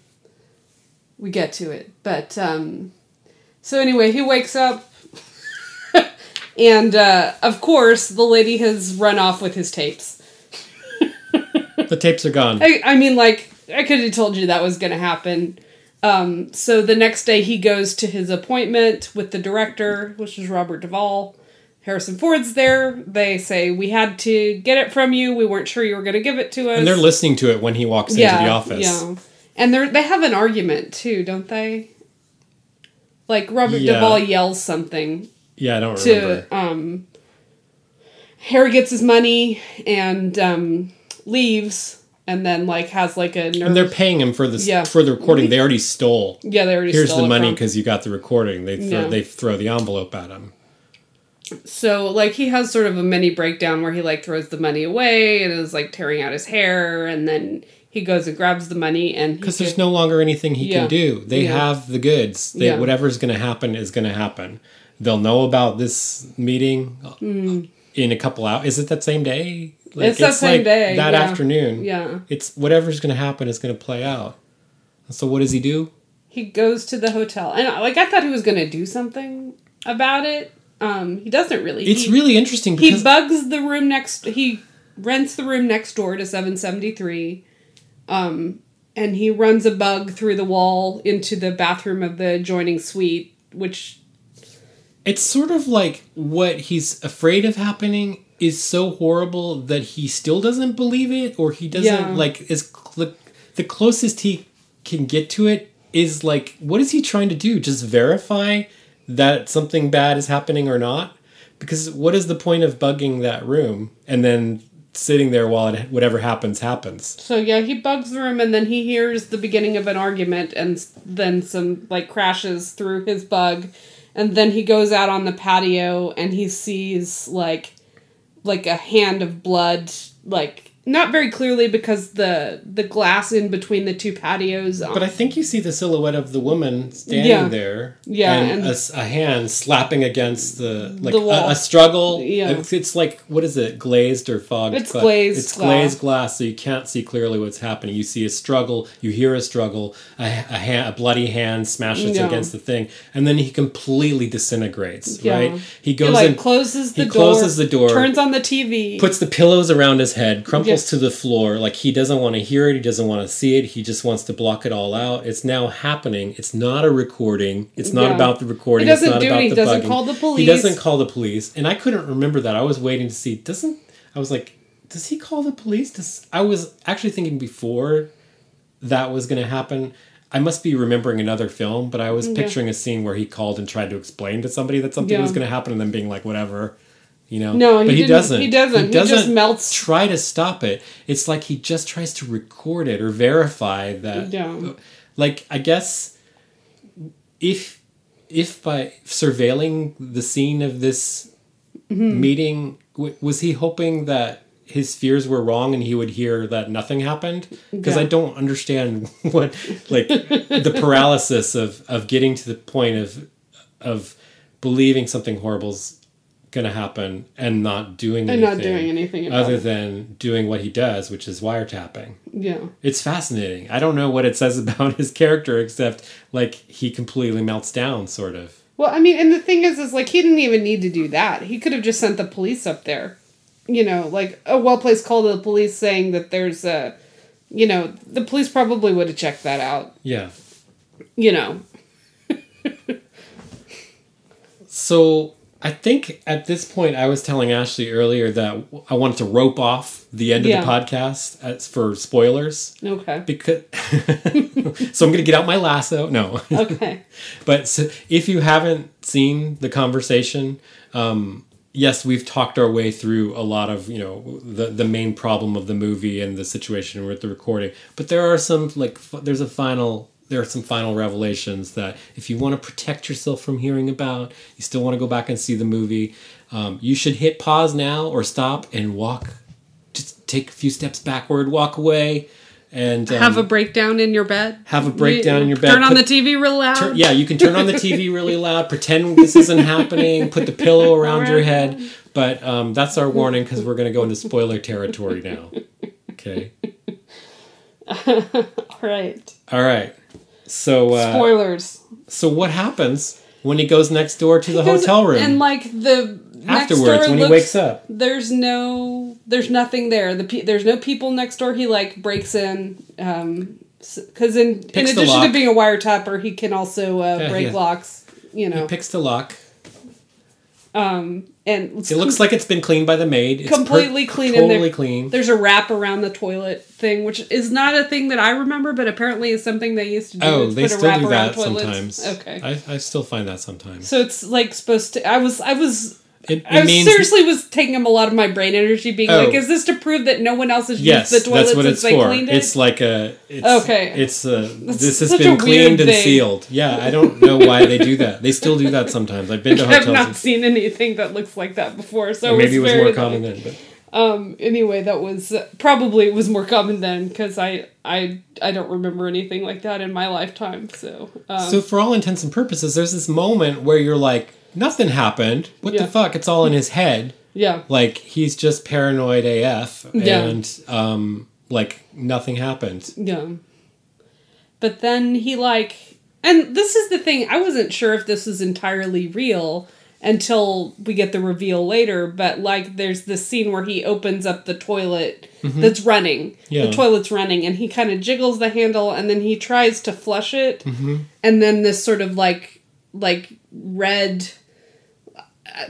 we get to it. But um so anyway, he wakes up and uh of course the lady has run off with his tapes. the tapes are gone I, I mean like I could have told you that was going to happen. Um so the next day he goes to his appointment with the director, which is Robert Duvall. Harrison Ford's there. They say we had to get it from you. We weren't sure you were going to give it to us. and they're listening to it when he walks into the office Yeah. And they they have an argument too, don't they? Like Robert Yeah. Duvall yells something yeah i don't remember to um Harry gets his money and um leaves and then like has like a nervous and they're paying him for this Yeah. for the recording they already stole Yeah, they already here's the money because you got the recording. They throw, Yeah. they throw the envelope at him. So like he has sort of a mini breakdown where he like throws the money away and is like tearing out his hair and then he goes and grabs the money and Because there's no longer anything he Yeah. can do. They Yeah. have the goods. They, Yeah. Whatever's going to happen is going to happen. They'll know about this meeting in a couple hours. Is it that same day? Like, Hmm. It's that same day, That afternoon. yeah. It's whatever's going to happen is going to play out. So what does he do? he goes to the hotel and like I thought he was going to do something about it. Um he doesn't really. It's he, really interesting he bugs the room next he rents the room next door to 773 um and he runs a bug through the wall into the bathroom of the adjoining suite which it's sort of like what he's afraid of happening is so horrible that he still doesn't believe it or he doesn't Yeah. like is cl- the closest he can get to it is like what is he trying to do just verify that something bad is happening or not? Because what is the point of bugging that room and then sitting there while it, whatever happens happens? So yeah, he bugs the room and then he hears the beginning of an argument and then some like crashes through his bug. And then he goes out on the patio and he sees like like a hand of blood like not very clearly because the the glass in between the two patios um, But I think you see the silhouette of the woman standing Yeah. there. Yeah, And, and- a a, hand slapping against the like The wall. A, a struggle. Yeah. It's, it's like what is it? Glazed or fogged? It's gla- glazed It's glass. glazed glass, so you can't see clearly what's happening. You see a struggle. You hear a struggle. A, a hand, a bloody hand smashes Yeah. against the thing, and then he completely disintegrates. Yeah. Right? He he goes like in, closes the he door closes the door, turns on the TV puts the pillows around his head, crumples Yeah. to the floor, like he doesn't want to hear it, he doesn't want to see it, he just wants to block it all out. It's now happening. It's not a recording. It's not Yeah. about the recording. He doesn't it's not do about it. He the doesn't bugging. call the police. He doesn't call the police. And I couldn't remember that. I was waiting to see. Doesn't I was like, does he call the police? Does I was actually thinking before that was going to happen. I must be remembering another film, but I was picturing a scene where he called and tried to explain to somebody that something Yeah. was going to happen, and then being like, "Whatever," you know. No, he but he didn't- doesn't. he doesn't. He just melts. Try to stop it. It's like he just tries to record it or verify that. Yeah. Like I guess if if by surveilling the scene of this Mm-hmm. meeting w- was he hoping that his fears were wrong and he would hear that nothing happened because Yeah. i don't understand what like the paralysis of of getting to the point of of believing something horrible's gonna happen and not doing and anything not doing anything other it. than doing what he does which is wiretapping Yeah. it's fascinating i don't know what it says about his character except like he completely melts down sort of Well, I mean, and the thing is, is like he didn't even need to do that. He could have just sent the police up there. You know, like a well placed call to the police saying that there's a, you know, the police probably would have checked that out. Yeah. You know. So I think at this point, I was telling Ashley earlier that I wanted to rope off the end Yeah. of the podcast as for spoilers Okay. because. so I'm going to get out my lasso. No. Okay. But so if you haven't seen the conversation, um, yes, we've talked our way through a lot of you know the the main problem of the movie and the situation with the recording. But there are some like f- there's a final there are some final revelations that if you want to protect yourself from hearing about, you still want to go back and see the movie. Um, you should hit pause now or stop and walk. Just take a few steps backward, walk away, and um, have a breakdown in your bed. have a breakdown in your bed. Turn on the TV real loud. Turn- yeah, you can turn on the TV really loud, pretend this isn't happening, put the pillow around your head. But um, that's our warning because we're going to go into spoiler territory now. Okay. All right. All right. So, uh, Spoilers. so what happens when he goes next door to the Because- hotel room And like the next afterwards when he wakes up? There's no, there's nothing there. The pe- there's no people next door. He like breaks in, um, because in in Picks addition to being a wiretapper, he can also uh, Yeah, break yeah. locks. You know, He picks the lock. um, and It looks like it's been cleaned by the maid. It's per- completely clean in Totally there. clean. There's a wrap around the toilet thing, which is not a thing that I remember, but apparently is something they used to do. Oh, they still do that toilets. sometimes. Okay. I, I still find that sometimes. so it's like supposed to. I was. I was. It, I it was means seriously was taking up a lot of my brain energy, being Oh. like, "Is this to prove that no one else has Yes, used the toilet that's what since it's they for. cleaned it?" It's like a. It's, Okay. It's a. This has been cleaned and sealed. Yeah, I don't know why they do that. They still do that sometimes. I've been to I've not seen anything that looks like that before, so maybe it was more common then. But Um. Anyway, that was probably it was more common then because I I I don't remember anything like that in my lifetime. So. Um, so for all intents and purposes, there's this moment where you're like, nothing happened. What Yeah. the fuck? It's all in his head. yeah. Like he's just paranoid AF, Yeah. and um, like nothing happened. Yeah. But then he like and this is the thing, I wasn't sure if this was entirely real until we get the reveal later, but like there's this scene where he opens up the toilet that's running. Mm-hmm. Yeah. The toilet's running and he kind of jiggles the handle and then he tries to flush it Mm-hmm. and then this sort of like like red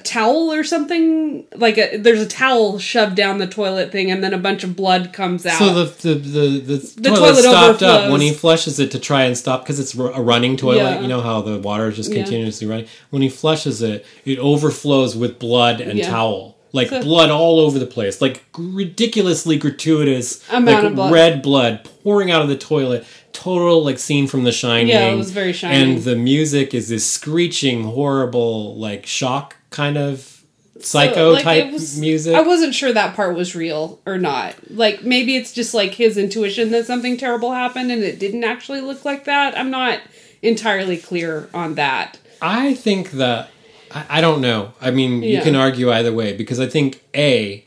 towel or something like a, there's a towel shoved down the toilet thing and then a bunch of blood comes out So the the the, the, The toilet, toilet stopped up overflows. when he flushes it to try and stop because it's a running toilet. Yeah. You know how the water is just Yeah. continuously running. When he flushes it, it overflows with blood and Yeah. towel, like So- blood all over the place, like ridiculously gratuitous, Amount like of blood. red blood pouring out of the toilet. Total like scene from The Shining. Yeah, it was very Shining. And the music is this screeching, horrible, like shock kind of psycho like, type was- music. I wasn't sure that part was real or not. Like maybe it's just like his intuition that something terrible happened and it didn't actually look like that. I'm not entirely clear on that. I think that I, I don't know. I mean, you can argue either way because I think a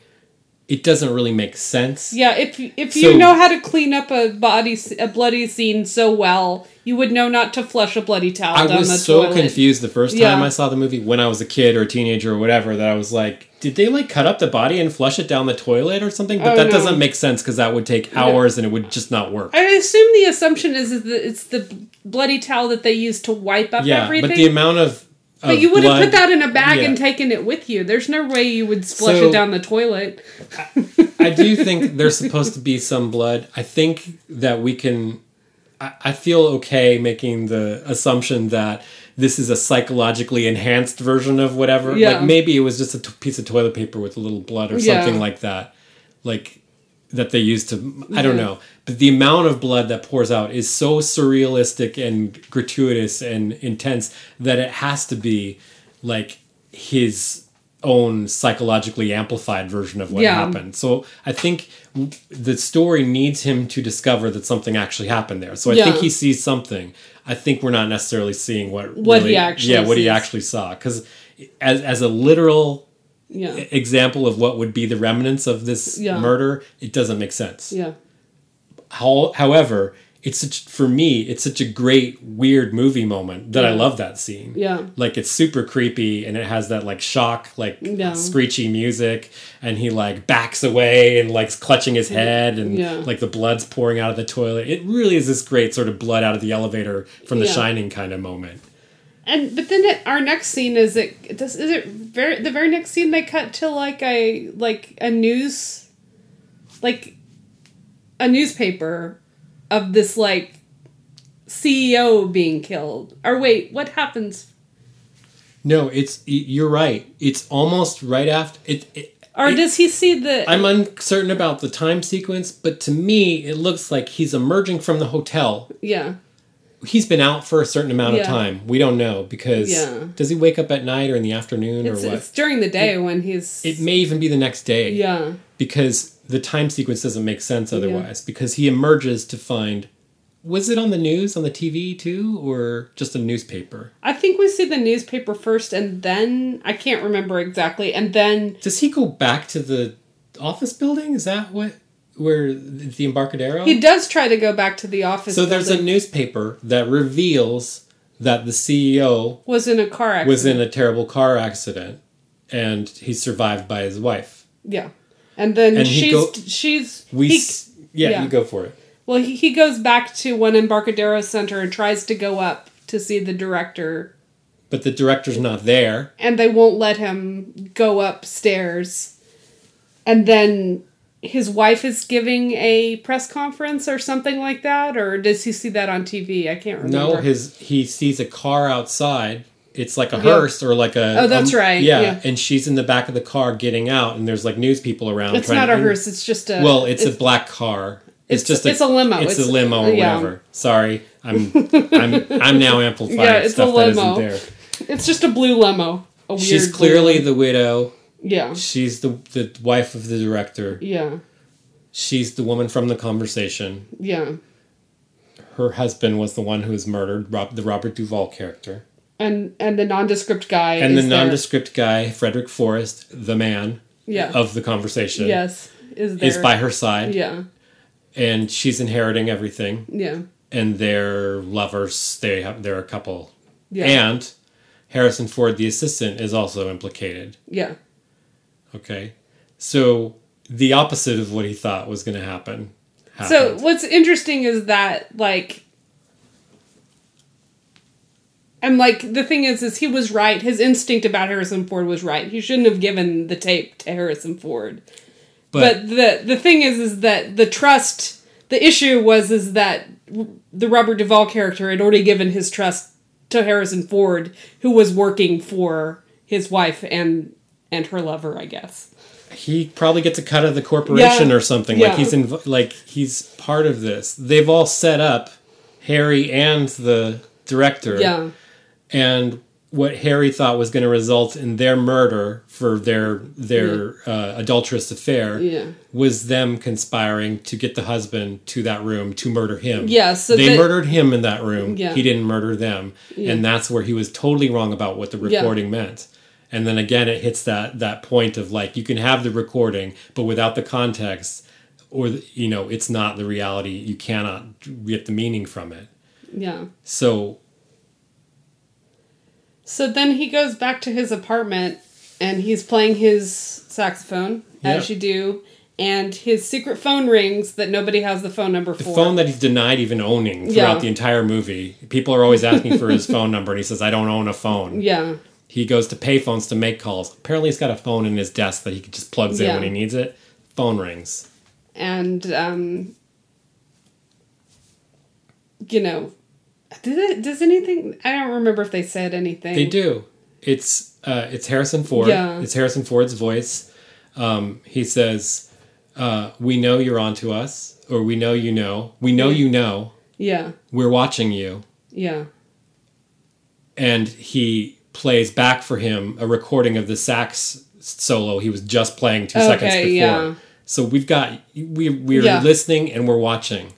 it doesn't really make sense. Yeah, if if So- you know how to clean up a body a bloody scene so well, you would know not to flush a bloody towel I down was the so toilet. confused the first time Yeah. I saw the movie when I was a kid or a teenager or whatever that I was like, did they like cut up the body and flush it down the toilet or something? But Oh, that no. doesn't make sense because that would take hours and it would just not work. I assume the assumption is, that it's the bloody towel that they use to wipe up yeah, everything. but the amount of But of you would have blood- put that in a bag yeah. and taken it with you. There's no way you would splash So- it down the toilet. I do think there's supposed to be some blood. I think that we can. I, I feel okay making the assumption that this is a psychologically enhanced version of whatever. Yeah. Like maybe it was just a t- piece of toilet paper with a little blood or Yeah. something like that. Like that they used to. I don't know. But the amount of blood that pours out is so surrealistic and gratuitous and intense that it has to be like his own psychologically amplified version of what Yeah. happened. So I think the story needs him to discover that something actually happened there. So I Yeah. think he sees something. I think we're not necessarily seeing what What he actually yeah what he actually saw because as as a literal Yeah. example of what would be the remnants of this Yeah. murder, it doesn't make sense. Yeah. How, however, it's such, for me it's such a great weird movie moment that I love that scene. Yeah. Like it's super creepy and it has that like shock like Yeah. screechy music and he like backs away and like clutching his head and Yeah. like the blood's pouring out of the toilet. It really is this great sort of blood out of the elevator from the Yeah. shining kind of moment. And but then it, our next scene is it does is it very the very next scene they cut to like a like a news like a newspaper of this like CEO being killed. Or wait, what happens? No, it's you're right. It's almost right after it, it Or it- does he see the I'm uncertain about the time sequence, but to me, it looks like he's emerging from the hotel. yeah He's been out for a certain amount Yeah. of time. We don't know because Yeah. does he wake up at night or in the afternoon it's, or what? it's during the day when he's It may even be the next day yeah because the time sequence doesn't make sense otherwise. Because he emerges to find was it on the news on the TV too or just a newspaper? I think we see the newspaper first and then I can't remember exactly and then Does he go back to the office building? Is that what where the Embarcadero? he does try to go back to the office So there's a newspaper that reveals that the CEO was in a car accident. was in a terrible car accident and he's survived by his wife. Yeah. And then And he she's go- she's We he, yeah, yeah. you go for it. well he, he goes back to one Embarcadero Center and tries to go up to see the director But the director's not there. and they won't let him go upstairs. And then his wife is giving a press conference or something like that or does he see that on TV? I can't remember. No, his he sees a car outside. It's like a Yeah. hearse or like a Oh, that's um, right, Yeah, yeah. and she's in the back of the car getting out, and there's like news people around. It's not a hearse, it's just a Well, it's, a black car. It's, it's- just it's a limo. It's, It's- a limo or yeah. whatever. Sorry, I'm I'm I'm now amplifying Yeah, it's a stuff that isn't there. it's just a blue limo. A weird She's clearly limo. the widow. Yeah. She's the the wife of the director. Yeah. She's the woman from the conversation. Yeah. Her husband was the one who was murdered, Rob, the Robert Duvall character. And and the nondescript guy And the is there. nondescript guy, Frederick Forrest, the man Yeah. of the conversation, Yes. Is there is by her side. Yeah. And she's inheriting everything. Yeah. And they're lovers. They have they're a couple. Yeah. And Harrison Ford, the assistant, is also implicated. Yeah. Okay. So the opposite of what he thought was going to happen. So what's interesting is that like and like the thing is is he was right. His instinct about Harrison Ford was right. He shouldn't have given the tape to Harrison Ford. But, the the thing is is that the trust the issue was is that the Robert Duvall character had already given his trust to Harrison Ford who was working for his wife and and her lover, I guess. he probably gets a cut of the corporation Yeah. or something. Yeah. Like he's in, like he's part of this. They've all set up Harry and the director. Yeah. And what Harry thought was going to result in their murder for their their uh, adulterous affair Yeah. was them conspiring to get the husband to that room to murder him. Yeah, so they the- murdered him in that room. Yeah. He didn't murder them, and that's where he was totally wrong about what the Yeah. recording meant. And then again, it hits that that point of like you can have the recording, but without the context, or you know, it's not the reality. You cannot get the meaning from it. Yeah. So So then he goes back to his apartment and he's playing his saxophone, as you do, and his secret phone rings that nobody has the phone number the for. The phone that he's denied even owning throughout Yeah. the entire movie. People are always asking for his phone number, and he says, "I don't own a phone." yeah. He goes to payphones to make calls. Apparently, he's got a phone in his desk that he just plugs in when he needs it. Phone rings. And um you know, did it does anything I don't remember if they said anything. They do. It's uh, it's Harrison Ford. Yeah. It's Harrison Ford's voice. Um, he says, uh, "We know you're onto us, or we know you know. We know you know. Yeah. We're watching you." Yeah. And he plays back for him a recording of the sax solo he was just playing two seconds before. yeah. So we've got we we're Yeah. listening and we're watching.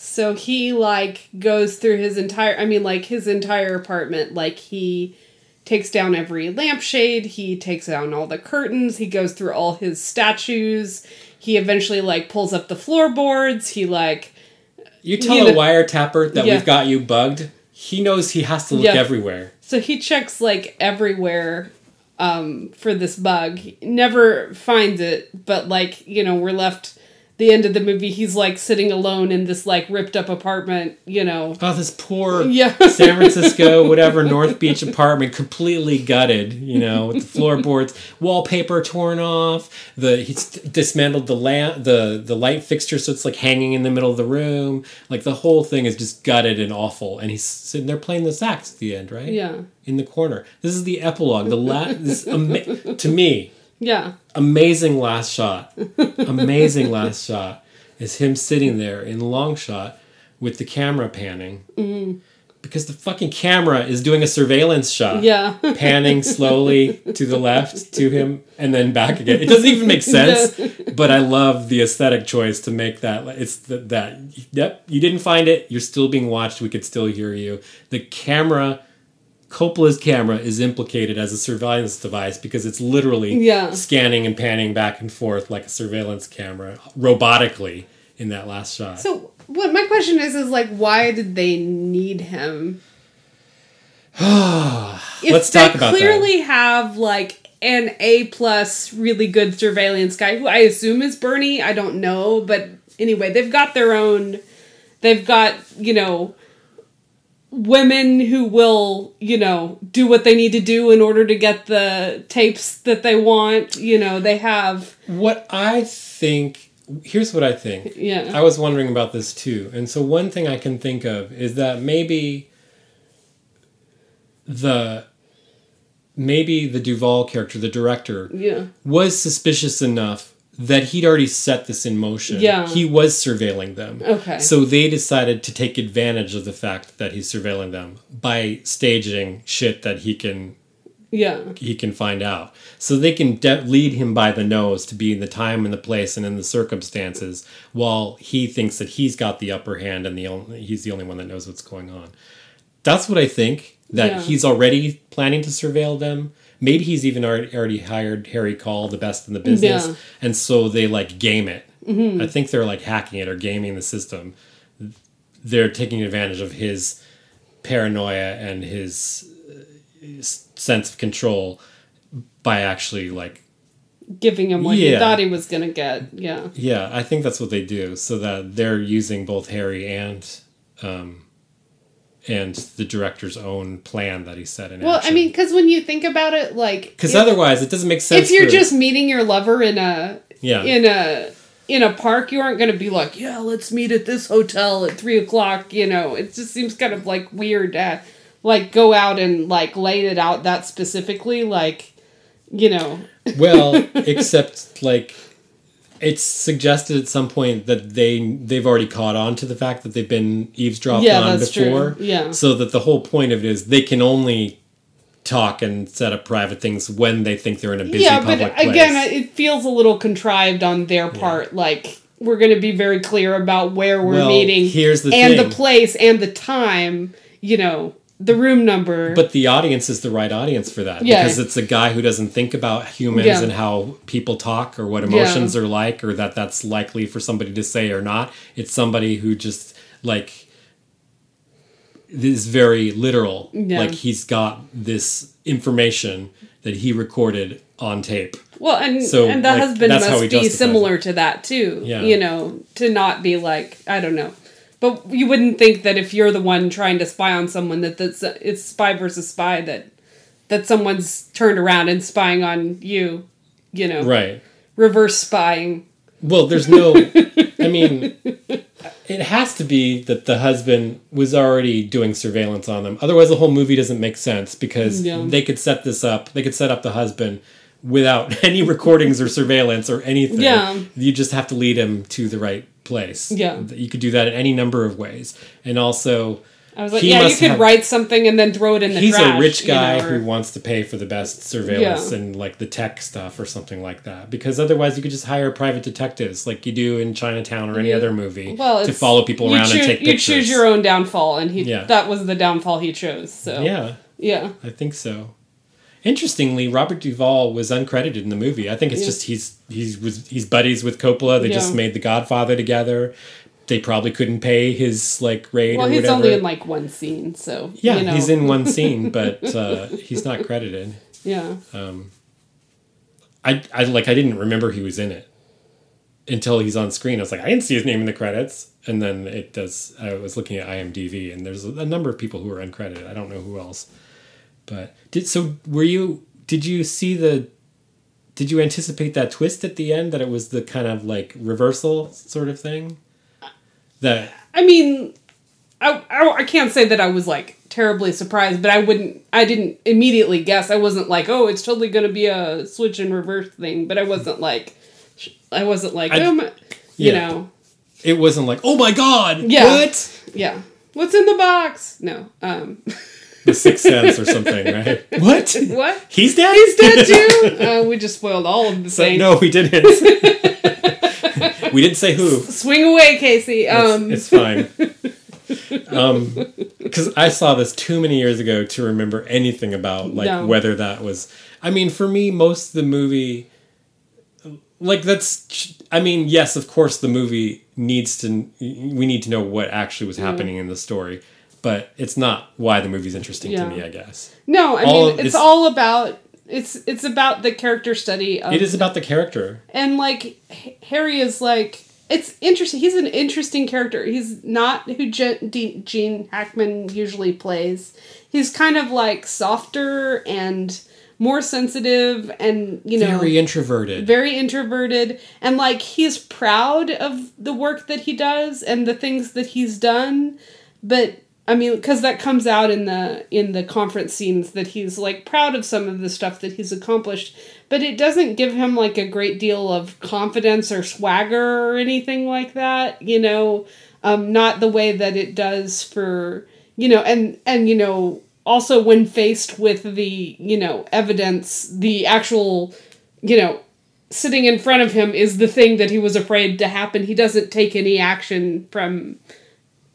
So he like goes through his entire I mean like his entire apartment like he takes down every lampshade, he takes down all the curtains, he goes through all his statues. He eventually like pulls up the floorboards, he like You tell You a wiretapper that Yeah. we've got you bugged. He knows he has to look Yeah. everywhere. So he checks like everywhere um, for this bug. Never finds it, but like you know, we're left. The end of the movie, he's like sitting alone in this like ripped up apartment. You know, Oh, this poor Yeah. San Francisco, whatever North Beach apartment, completely gutted. You know, with the floorboards, wallpaper torn off. The he's dismantled the lamp, the the light fixture, so it's like hanging in the middle of the room. Like the whole thing is just gutted and awful. And he's sitting there playing the sax at the end, right? yeah, In the corner. This is the epilogue. The last, to me, yeah, amazing last shot. Amazing last shot is him sitting there in long shot with the camera panning. Mm-hmm. Because the fucking camera is doing a surveillance shot. yeah. Panning slowly to the left to him and then back again. It doesn't even make sense, but I love the aesthetic choice to make that. It's the, that, yep, you didn't find it. You're still being watched. We could still hear you. The camera Coppola's camera is implicated as a surveillance device because it's literally Yeah. scanning and panning back and forth like a surveillance camera robotically in that last shot. So what my question is is like, why did they need him? if Let's they talk about that. clearly have like an A plus really good surveillance guy who I assume is Bernie. I don't know, but anyway, they've got their own. They've got you know women who will you know do what they need to do in order to get the tapes that they want. You know they have What I think, here's what I think. yeah I was wondering about this too. And so one thing I can think of is that maybe the maybe the Duvall character, the director, yeah was suspicious enough that he'd already set this in motion. Yeah. He was surveilling them. Okay. So they decided to take advantage of the fact that he's surveilling them by staging shit that he can yeah he can find out. So they can de- lead him by the nose to be in the time and the place and in the circumstances while he thinks that he's got the upper hand and the only, he's the only one that knows what's going on. That's what I think that Yeah. he's already planning to surveil them. Maybe he's even already, hired Harry Caul, the best in the business, Yeah. and so they like game it. Mm-hmm. I think they're like hacking it or gaming the system. They're taking advantage of his paranoia and his uh, s- sense of control by actually like giving him what he thought he was gonna get yeah yeah i think that's what they do so that they're using both harry and um and the director's own plan that he set in it. well i mean because when you think about it like because otherwise it doesn't make sense if you're just meeting your lover in a Yeah. in a in a park you aren't going to be like yeah let's meet at this hotel at three o'clock you know it just seems kind of like weird to like go out and like lay it out that specifically like you know well except like it's suggested at some point that they they've already caught on to the fact that they've been eavesdropped Yeah, on before true. Yeah. so that the whole point of it is they can only talk and set up private things when they think they're in a busy yeah but public place. again it feels a little contrived on their part like we're going to be very clear about where we're Well, meeting here's the and thing. the place and the time you know the room number But the audience is the right audience for that Yeah. because it's a guy who doesn't think about humans Yeah. and how people talk or what emotions are like or that that's likely for somebody to say or not. It's somebody who just like is very literal. Yeah. Like he's got this information that he recorded on tape. Well, and So, and the like, husband that's how he must be similar to that too. Yeah. You know, to not be like I don't know, but you wouldn't think that if you're the one trying to spy on someone that that's it's spy versus spy that that someone's turned around and spying on you. You know, Right. reverse spying. Well, there's no. I mean, it has to be that the husband was already doing surveillance on them. Otherwise, the whole movie doesn't make sense because Yeah. they could set this up. They could set up the husband without any recordings or surveillance or anything. Yeah. You just have to lead him to the right place. Yeah. You could do that in any number of ways. And also, I was like, yeah, you could have- write something and then throw it in the he's trash. a rich you know, guy or- who wants to pay for the best surveillance Yeah. and like the tech stuff or something like that. Because otherwise, you could just hire private detectives like you do in Chinatown or any Yeah. other movie well, to follow people you around and choo- take You pictures. choose your own downfall, and he Yeah. that was the downfall he chose. So Yeah, yeah. I think so. Interestingly, Robert Duvall was uncredited in the movie. I think it's Yeah. just he's he's was he's buddies with Coppola. They just made The Godfather together. they probably couldn't pay his like rate Well, he's whatever. only in like one scene, so yeah, you know. he's in one scene, but uh, he's not credited. Yeah, I, I like I didn't remember he was in it until he's on screen. I was like, I didn't see his name in the credits, and then it does. I was looking at IMDb, and there's a number of people who are uncredited. I don't know who else, but did so. Were you? Did you see the? Did you anticipate that twist at the end that it was the kind of like reversal sort of thing? That I mean, I, I I can't say that I was like terribly surprised, but I wouldn't. I didn't immediately guess. I wasn't like, oh, it's totally going to be a switch and reverse thing. But I wasn't like, I wasn't like, I- oh my, you know, it wasn't like, oh my god, Yeah. what? yeah. What's in the box? No. Um. The Sixth Sense or something, right? What? What? He's dead. He's dead too. uh, we just spoiled all of the So, things. no, we didn't. we didn't say who. Swing away, Casey. Um. it's, it's fine. Um, because I saw this too many years ago to remember anything about like No. whether that was. I mean, for me, most of the movie, like that's. I mean, yes, of course, the movie needs to. We need to know what actually was happening in the story, but it's not why the movie's interesting Yeah. to me. I guess no, I all mean it's, it's- all about it's it's about the character study of it is about the character. and like Harry is like it's interesting. He's an interesting character. He's not who D- Gene Hackman usually plays. He's kind of like softer and more sensitive, and you know, Very introverted. very introverted and like he's proud of the work that he does and the things that he's done but i mean because that comes out in the in the conference scenes that he's like proud of some of the stuff that he's accomplished but it doesn't give him like a great deal of confidence or swagger or anything like that you know um not the way that it does for you know and and you know also when faced with the you know evidence the actual you know sitting in front of him is the thing that he was afraid to happen. He doesn't take any action from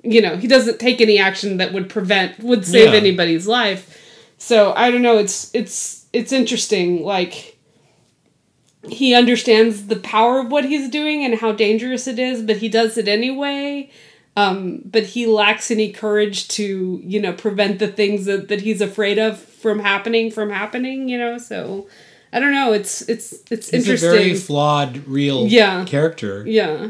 you know he doesn't take any action that would prevent would save Yeah. anybody's life so i don't know it's it's it's interesting like he understands the power of what he's doing and how dangerous it is but he does it anyway um, but he lacks any courage to you know prevent the things that, that he's afraid of from happening from happening you know so i don't know it's it's it's He's interesting a very flawed, real Yeah. character. yeah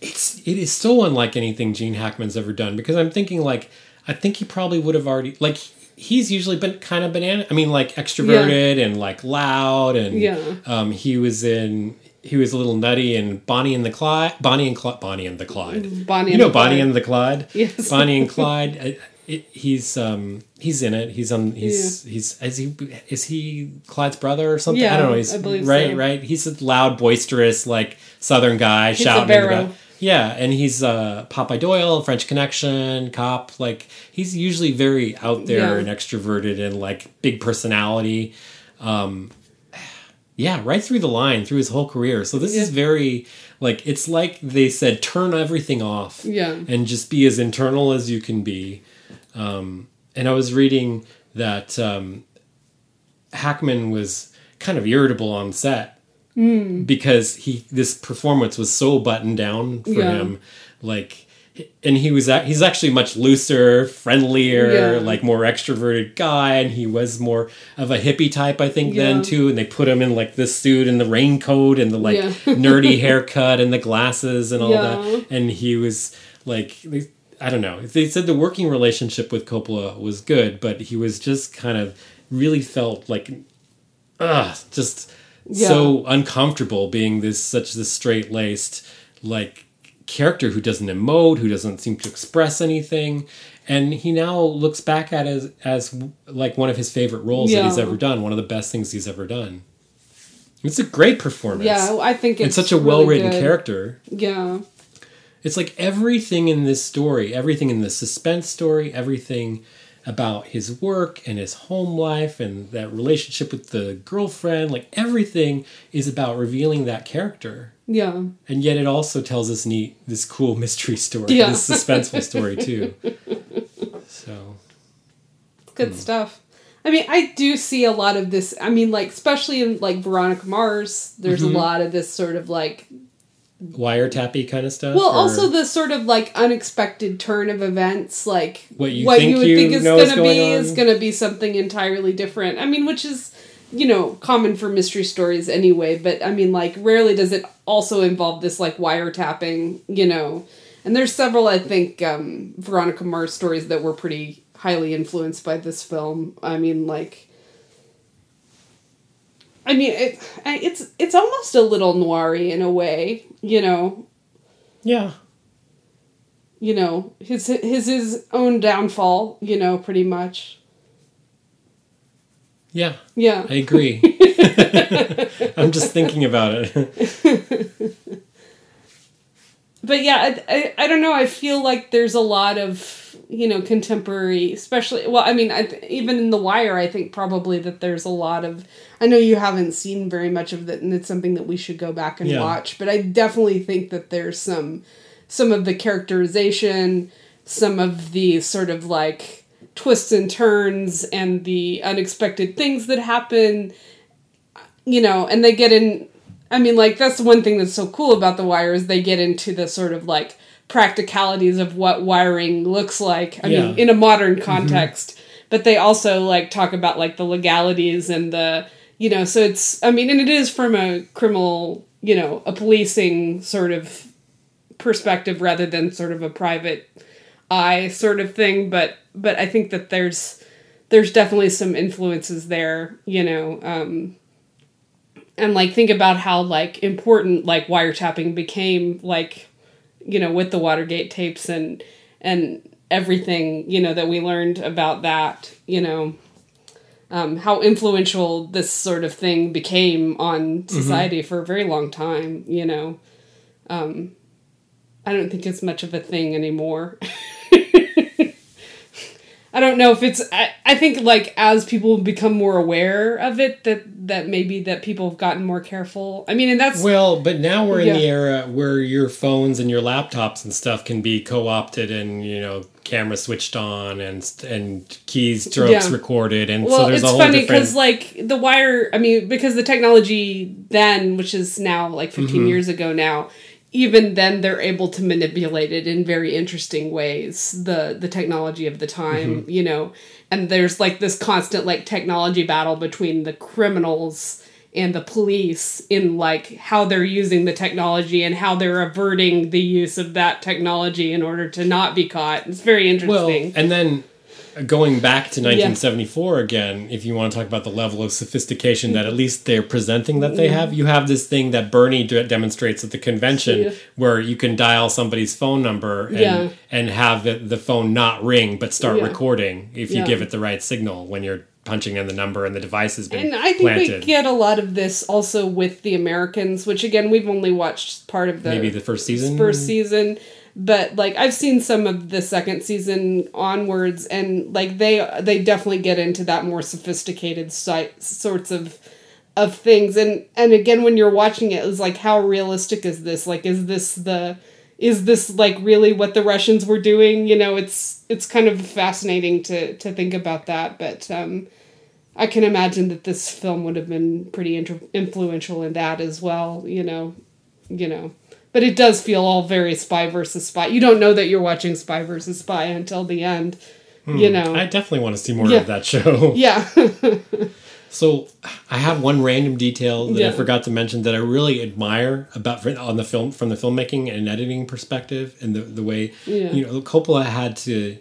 It's it is so unlike anything Gene Hackman's ever done because I'm thinking like I think he probably would have already like he's usually been kind of banana. I mean like extroverted and like loud and Yeah. um he was in he was a little nutty in Bonnie and the Clyde Bonnie and Clyde Bonnie and the Clyde. bonnie you know Bonnie Clyde. and the Clyde. Yes. Bonnie and Clyde. I, it, he's um he's in it. He's on. He's he's is he is he Clyde's brother or something? I don't know. He's I believe right, so. right. He's a loud, boisterous, like Southern guy a shouting. In the barrow. back. Yeah, and he's uh Popeye Doyle, French Connection, cop. Like he's usually very out there Yeah. and extroverted and like big personality. Um, yeah, right through the line through his whole career. So this is very like it's like they said turn everything off Yeah. and just be as internal as you can be. Um, and I was reading that um, Hackman was kind of irritable on set Hmm. because he this performance was so buttoned down for Yeah. him, like. And he was ac- he's actually much looser, friendlier, Yeah. like more extroverted guy, and he was more of a hippie type, I think, Yeah. then too. And they put him in like this suit and the raincoat and the like nerdy haircut and the glasses and all that. And he was like, I don't know. They said the working relationship with Coppola was good, but he was just kind of really felt like, ugh, just so uncomfortable being this such this straight laced like character who doesn't emote, who doesn't seem to express anything. And he now looks back at it as as like one of his favorite roles that he's ever done, one of the best things he's ever done. It's a great performance. Yeah, I think it's it's such a well written character. Yeah, It's like everything in this story, everything in the suspense story, everything about his work and his home life and that relationship with the girlfriend, like everything is about revealing that character. yeah, And yet it also tells us neat this cool mystery story, Yeah. this suspenseful story too. So good stuff. I mean, I do see a lot of this. I mean, like especially in like Veronica Mars, there's Mm-hmm. a lot of this sort of like wiretappy kind of stuff. Well, or also the sort of like unexpected turn of events, like What you think would you think is know going be going is going to be something entirely different. I mean, which is you know common for mystery stories anyway. But I mean, like rarely does it also involve this like wiretapping, you know. And there's several, I think, um, Veronica Mars stories that were pretty highly influenced by this film. I mean, like. I mean, it, it's it's almost a little noiry in a way, you know? Yeah, you know his his his own downfall you know pretty much. Yeah, yeah. I agree. I'm just thinking about it. but yeah I, I i don't know i feel like there's a lot of you know contemporary especially well i mean I, th- even in the wire i think probably that there's a lot of i know you haven't seen very much of it, and it's something that we should go back and Yeah. watch but i definitely think that there's some some of the characterization some of the sort of like twists and turns and the unexpected things that happen you know and they get in i mean like that's the one thing that's so cool about the wire is they get into the sort of like practicalities of what wiring looks like i Yeah. mean in a modern context. But they also like talk about like the legalities and the you know so it's i mean and it is from a criminal you know a policing sort of perspective rather than sort of a private eye sort of thing. But but i think that there's there's definitely some influences there you know um and like think about how like important like wiretapping became like you know with the watergate tapes and and everything you know that we learned about that you know um, how influential this sort of thing became on society for a very long time you know. Um, i don't think it's much of a thing anymore I don't know if it's. I, I think like as people become more aware of it, that that maybe that people have gotten more careful. I mean, and that's Well, but now we're in the era where your phones and your laptops and stuff can be co-opted and you know camera switched on and and keystrokes Yeah. recorded and well, so there's it's a whole funny different because like the wire. I mean, because the technology then, which is now like 15 Mm-hmm. years ago now, even then they're able to manipulate it in very interesting ways. The the technology of the time, Mm-hmm. you know, and there's like this constant like technology battle between the criminals and the police in like how they're using the technology and how they're averting the use of that technology in order to not be caught. It's very interesting well interesting. and then going back to 1974 again if you want to talk about the level of sophistication that at least they're presenting that they have you have this thing that bernie de- demonstrates at the convention Yeah. where you can dial somebody's phone number and, Yeah. and have the, the phone not ring but start Yeah. recording if you Yeah. give it the right signal when you're punching in the number and the device has been And I think planted we get a lot of this also with the Americans, which again we've only watched part of the maybe the first season first season, but like I've seen some of the second season onwards, and like they they definitely get into that more sophisticated si- sorts of of things, and and again when you're watching it, it's like how realistic is this? Like is this the is this like really what the Russians were doing? You know, it's it's kind of fascinating to to think about that, but. um I can imagine that this film would have been pretty inter- influential in that as well, you know, you know. But it does feel all very spy versus spy. You don't know that you're watching spy versus spy until the end, you know. Hmm. I definitely want to see more Yeah. of that show. yeah. So I have one random detail that Yeah. I forgot to mention that I really admire about on the film from the filmmaking and editing perspective and the the way Yeah. you know Coppola had to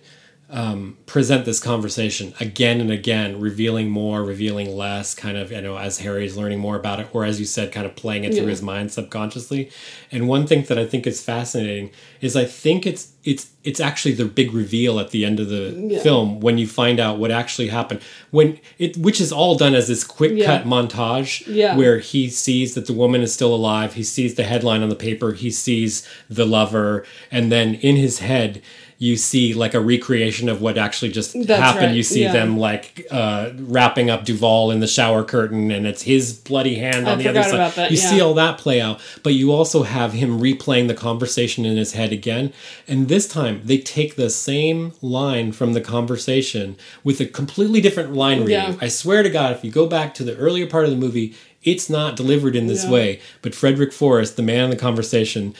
um, present this conversation again and again, revealing more, revealing less, kind of you know as Harry's learning more about it, or as you said, kind of playing it through his mind subconsciously. And one thing that I think is fascinating is I think it's it's it's actually the big reveal at the end of the Yeah. film when you find out what actually happened when it which is all done as this quick Yeah. cut montage Yeah. where he sees that the woman is still alive he sees the headline on the paper he sees the lover and then in his head you see like a recreation of what actually just That's happened right, you see yeah. them like uh, wrapping up Duvall in the shower curtain and it's his bloody hand I on the other side that, you yeah. see all that play out but you also have him replaying the conversation in his head again and this time they take the same line from the conversation with a completely different line reading Yeah. i swear to god if you go back to the earlier part of the movie It's not delivered in this way. But Frederick Forrest, the man in the conversation,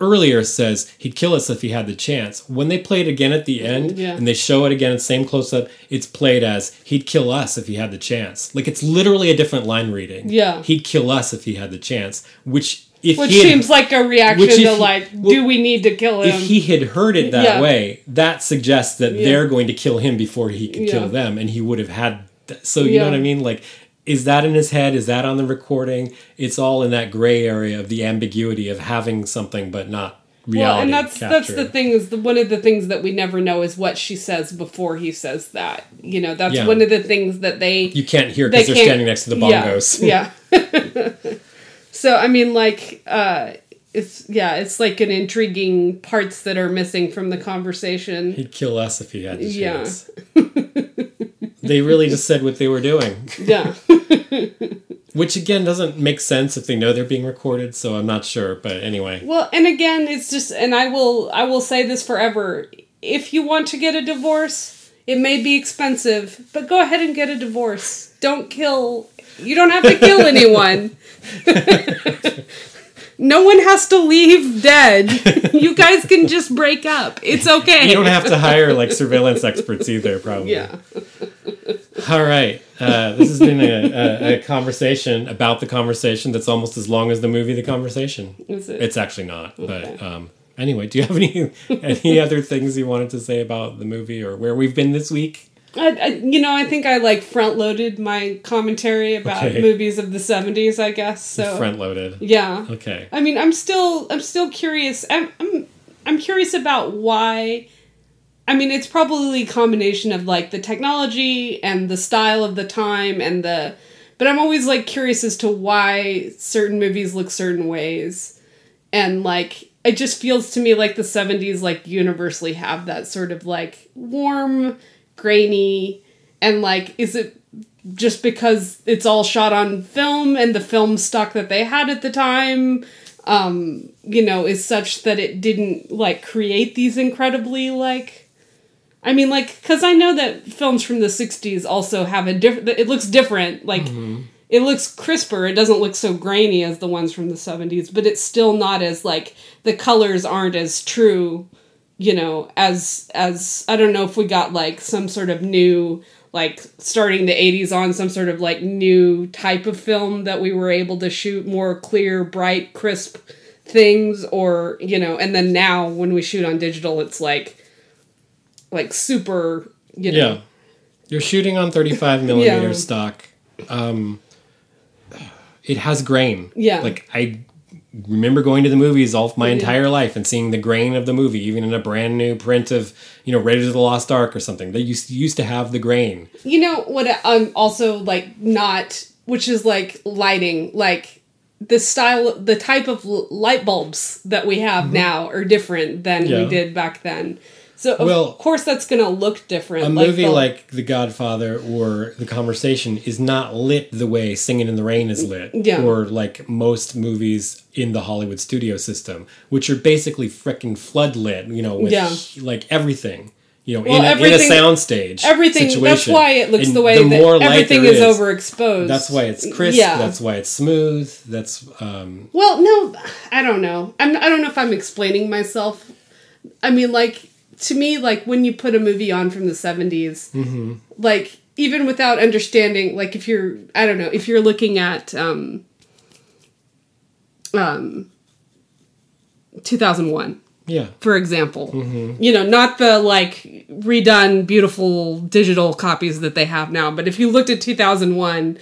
earlier says he'd kill us if he had the chance. When they play it again at the end Yeah. and they show it again, same close up, it's played as he'd kill us if he had the chance. Like it's literally a different line reading. Yeah. He'd kill us if he had the chance. Which if Which had, seems like a reaction to he- like, well, do we need to kill him? if he had heard it that Yeah. way, that suggests that Yeah. they're going to kill him before he could kill them, and he would have had. So you know what I mean? Like, is that in his head? Is that on the recording? It's all in that gray area of the ambiguity of having something but not reality. well, and that's that's the thing is the one of the things that we never know is what she says before he says that. You know, that's Yeah. one of the things that they You can't hear because they're standing next to the yeah, bongos. Yeah. so I mean, like, uh, it's yeah, it's like an intriguing parts that are missing from the conversation. He'd kill us if he had the Yeah. they really just said what they were doing, Yeah. which again doesn't make sense if they know they're being recorded. So I'm not sure, but anyway. Well, and again, it's just, and I will, I will say this forever. If you want to get a divorce, it may be expensive, but go ahead and get a divorce. Don't kill. You don't have to kill anyone. no one has to leave dead. You guys can just break up. It's okay. You don't have to hire like surveillance experts either, probably. Yeah. All right. Uh, this has been a, a, a conversation about the conversation that's almost as long as the movie The Conversation. Is it? It's actually not. Okay. But um, anyway, do you have any any other things you wanted to say about the movie or where we've been this week? I, I, you know, I think I like front loaded my commentary about Okay. movies of the 70s, I guess. So, Front loaded. yeah. Okay. I mean, I'm still I'm still curious. I'm I'm I'm curious about why. I mean, it's probably a combination of like the technology and the style of the time and the. But I'm always like curious as to why certain movies look certain ways, and like it just feels to me like the 70s like universally have that sort of like warm, grainy, and like is it just because it's all shot on film and the film stock that they had at the time um you know is such that it didn't like create these incredibly like i mean like because i know that films from the 60s also have a different it looks different like mm-hmm. it looks crisper it doesn't look so grainy as the ones from the 70s but it's still not as like the colors aren't as true you know as as i don't know if we got like some sort of new like starting the 80s on some sort of like new type of film that we were able to shoot more clear bright crisp things or you know and then now when we shoot on digital it's like like super you know Yeah. You're shooting on 35 millimeter Yeah. stock. Um, it has grain. Yeah. Like I remember going to the movies all my Yeah. entire life and seeing the grain of the movie, even in a brand new print of you know Raiders of the Lost Ark or something. They used used to have the grain. You know what I'm also like not which is like lighting like the style the type of light bulbs that we have now are different than Mm-hmm. Yeah. we did back then. So of Well, course that's going to look different. A movie the- like The Godfather or The Conversation is not lit the way Singing in the Rain is lit, Yeah. or like most movies in the Hollywood studio system, which are basically freaking flood lit. You know, with Yeah. like everything. You know, Well, in, a, in a everything- soundstage. everything that's why it looks And the way more that everything there is, overexposed. That's why it's crisp. Yeah. That's why it's smooth. That's um, Well, no, I don't know. I'm, I don't know if I'm explaining myself. I mean, like to me, like when you put a movie on from the 70s, Mm-hmm. like even without understanding, like if you're, I don't know, if you're looking at um, um, 2001 yeah. for example. Mm-hmm. You know, not the like redone beautiful digital copies that they have now, but if you looked at 2001,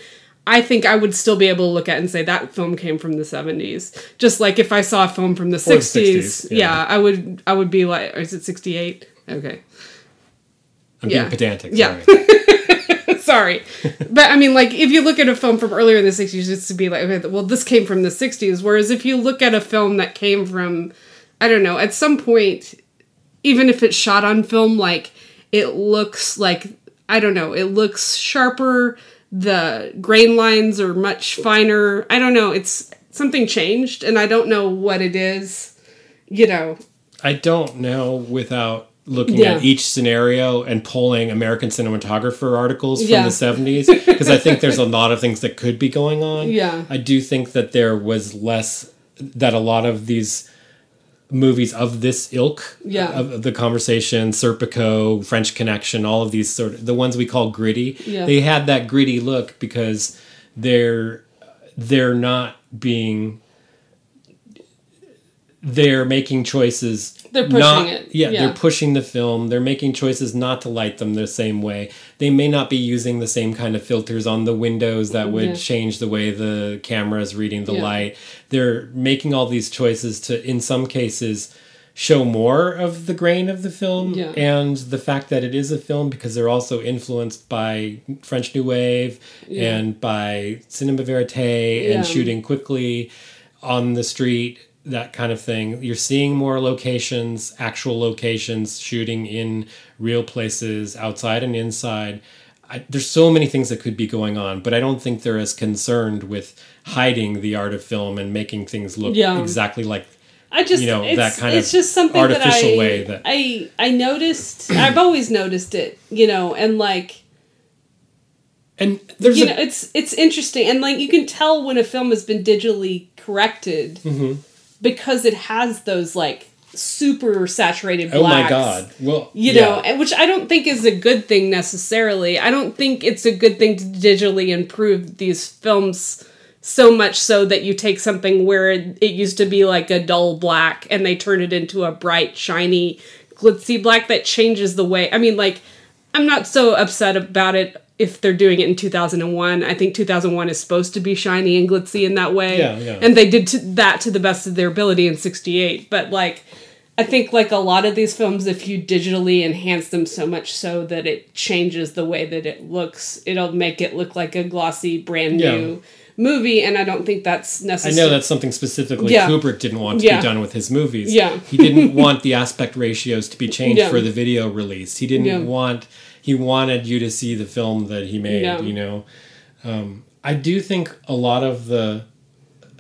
I think I would still be able to look at and say that film came from the 70s. Just like if I saw a film from the 60s, 60s, yeah. yeah. I would I would be like is it 68? Okay. I'm Yeah. being pedantic. Yeah. Sorry. Sorry. but I mean, like, if you look at a film from earlier in the 60s, it's to be like, okay, well, this came from the 60s. Whereas if you look at a film that came from, I don't know, at some point, even if it's shot on film, like, it looks like, I don't know, it looks sharper. The grain lines are much finer. I don't know. It's something changed, and I don't know what it is. You know, I don't know without looking Yeah. at each scenario and pulling American cinematographer articles from Yeah. the 70s because I think there's a lot of things that could be going on. Yeah. I do think that there was less that a lot of these movies of this ilk Yeah. of, the conversation serpico french connection all of these sort of the ones we call gritty Yeah. they had that gritty look because they're they're not being they're making choices They're pushing not, it, Yeah, yeah. they're pushing the film they're making choices not to light them the same way they may not be using the same kind of filters on the windows that would Yeah. change the way the camera is reading the Yeah. light they're making all these choices to in some cases show more of the grain of the film Yeah. and the fact that it is a film because they're also influenced by French New Wave Yeah. and by cinema verite and shooting quickly on the street that kind of thing you're seeing more locations actual locations shooting in real places outside and inside I, there's so many things that could be going on but i don't think they're as concerned with hiding the art of film and making things look Yeah. exactly like I just you know, it's, that kind it's of just something artificial that I, way that- I I noticed. I've always noticed it, you know, and like and there's you a, know, it's it's interesting, and like you can tell when a film has been digitally corrected Mm-hmm. Because it has those like super saturated blacks. oh my god well You yeah. know, which I don't think is a good thing necessarily. I don't think it's a good thing to digitally improve these films so much so that you take something where it, it used to be like a dull black and they turn it into a bright, shiny, glitzy black that changes the way. I mean, like, I'm not so upset about it if they're doing it in 2001. I think 2001 is supposed to be shiny and glitzy in that way. Yeah, yeah. And they did to, that to the best of their ability in 68. But, like, I think like a lot of these films, if you digitally enhance them so much so that it changes the way that it looks, it'll make it look like a glossy, brand Yeah. new movie. And I don't think that's necessary. I know that's something specifically. Kubrick didn't want to be done with his movies. Yeah. he didn't want the aspect ratios to be changed for the video release. He didn't want. He wanted you to see the film that he made. You know, um, I do think a lot of the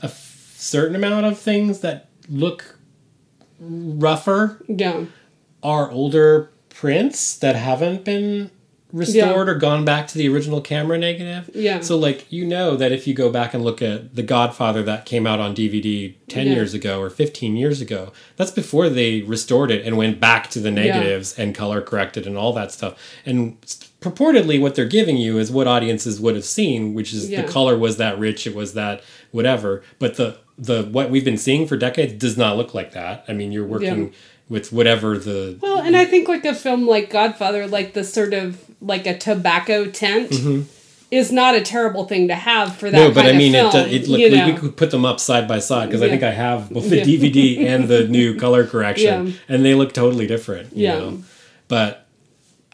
a f- certain amount of things that look rougher Yeah. are older prints that haven't been restored or gone back to the original camera negative. Yeah. So like you know that if you go back and look at The Godfather that came out on DVD 10 Yeah. years ago or 15 years ago, that's before they restored it and went back to the negatives and color corrected and all that stuff. And purportedly what they're giving you is what audiences would have seen, which is Yeah. the color was that rich, it was that whatever, but the the what we've been seeing for decades does not look like that. I mean, you're working Yeah. With whatever the Well, and I think like a film like Godfather, like the sort of like a tobacco tint, is not a terrible thing to have for that. Mm-hmm. no, but I mean, film, it, it look, we, we could put them up side by side because I think I have both the Yeah. DVD and the new color correction, Yeah. and they look totally different. You Yeah. know? but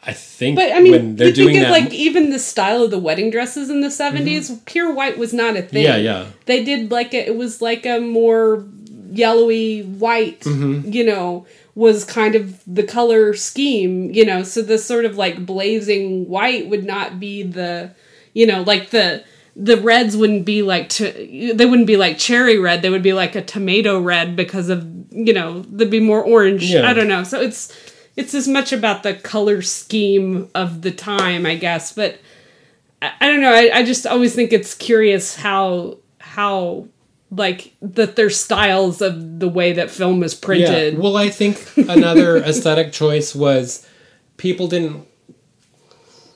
I think But I mean, when they're you think doing of that, like even the style of the wedding dresses in the 70s pure white was not a thing. Yeah, yeah. They did like a, it was like a more yellowy white, Mm-hmm. you know, was kind of the color scheme, you know. So the sort of like blazing white would not be the, you know, like the the reds wouldn't be like to, they wouldn't be like cherry red. They would be like a tomato red because of you know they'd be more orange. Yeah. I don't know. So it's it's as much about the color scheme of the time, I guess. But I, I don't know. I, I just always think it's curious how how like that their styles of the way that film is printed. Yeah. Well, I think another aesthetic choice was people didn't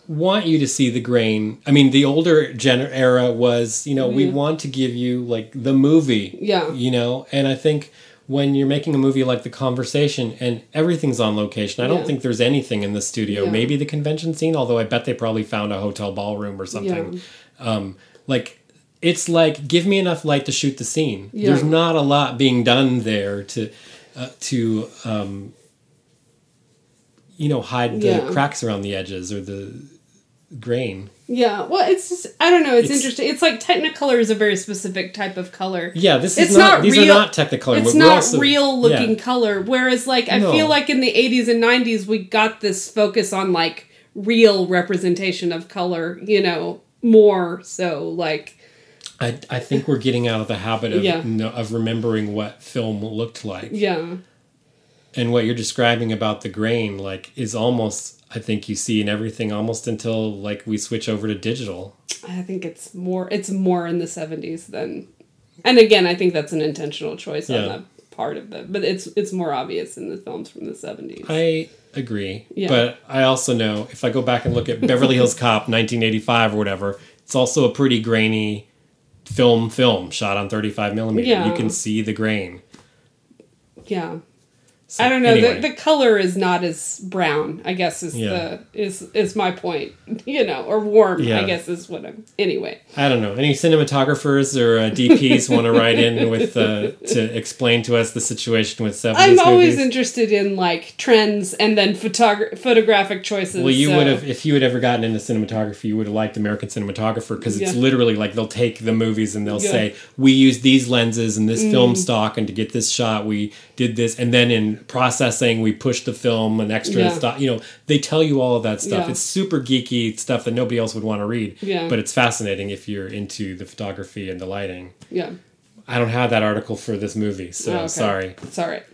want you to see the grain. I mean, the older era was, you know, we want to give you like the movie. Yeah. You know, and I think when you're making a movie like The Conversation and everything's on location, I don't think there's anything in the studio. Yeah. Maybe the convention scene, although I bet they probably found a hotel ballroom or something. Um, like it's like give me enough light to shoot the scene. Yeah. There's not a lot being done there to uh, to um, you know hide the Yeah. cracks around the edges or the grain. Yeah, well, it's just I don't know. It's, It's- interesting. It's like Technicolor is a very specific type of color. Yeah, this It's is not, not these real- are not technicolor. It's not also- real looking yeah. color. Whereas, like, I No. feel like in the '80s and '90s we got this focus on like real representation of color. You know, more so like I, I think we're getting out of the habit of Yeah. no, of remembering what film looked like. yeah. and what you're describing about the grain, like, is almost I think you see in everything almost until like we switch over to digital. I think it's more it's more in the 70s than and again I think that's an intentional choice on Yeah. that part of it but it's it's more obvious in the films from the 70s. I agree, Yeah. but I also know if I go back and look at Beverly Hills Cop 1985 or whatever, it's also a pretty grainy film film shot on 35 millimeter. Yeah. You can see the grain. yeah. So, I don't know. anyway. The, the color is not as brown. I guess is Yeah. the is is my point. You know, or warm. Yeah. I guess is what I'm. Anyway, I don't know. Any cinematographers or uh, DPs want to write in with uh, to explain to us the situation with 70s I'm always movies? interested in like trends and then photogra- photographic choices. Well, you so- would have if you had ever gotten into cinematography, you would have liked American Cinematographer because it's Yeah. literally like they'll take the movies and they'll. Mm. say we use these lenses and this film stock, and to get this shot, we did this, and then in processing, we pushed the film an extra Yeah. stock. You know, they tell you all of that stuff. Yeah. It's super geeky stuff that nobody else would want to read. Yeah. but it's fascinating if you're into the photography and the lighting. Yeah. I don't have that article for this movie, so Oh, okay. sorry. It's all right.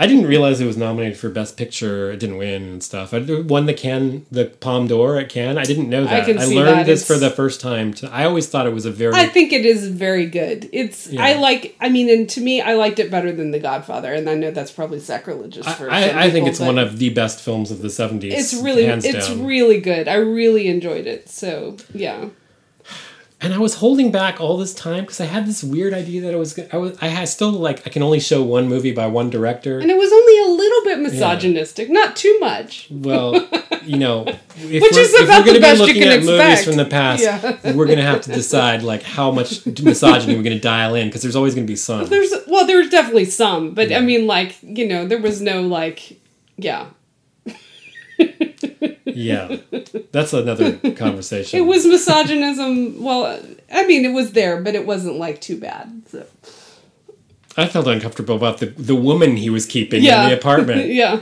I didn't realize it was nominated for Best Picture. It didn't win and stuff. I won the Can, the Palme d'Or at Cannes. I didn't know that. I, see learned that. this for the first time. To, I always thought it was a very. I think it is very good. It's Yeah. I like. I mean, and to me, I liked it better than The Godfather, and I know that's probably sacrilegious for. some I, I think people, it's one of the best films of the seventies. It's really, it's down. really good. I really enjoyed it. So yeah, and I was holding back all this time because I had this weird idea that I was. I was. I had still like I can only show one movie by one director. and it was only a little bit misogynistic, not too much. Well, you know, if Which we're, is if about we're going the to be best you looking can at movies expect. from the past, Yeah. we're going to have to decide like how much misogyny we're going to dial in because there's always going to be some. There's well, there's definitely some, but Yeah. I mean, like you know, there was no like, yeah, Yeah, that's another conversation. it was misogynism. Well, I mean, it was there, but it wasn't like too bad. So. I felt uncomfortable about the the woman he was keeping Yeah, in the apartment, yeah.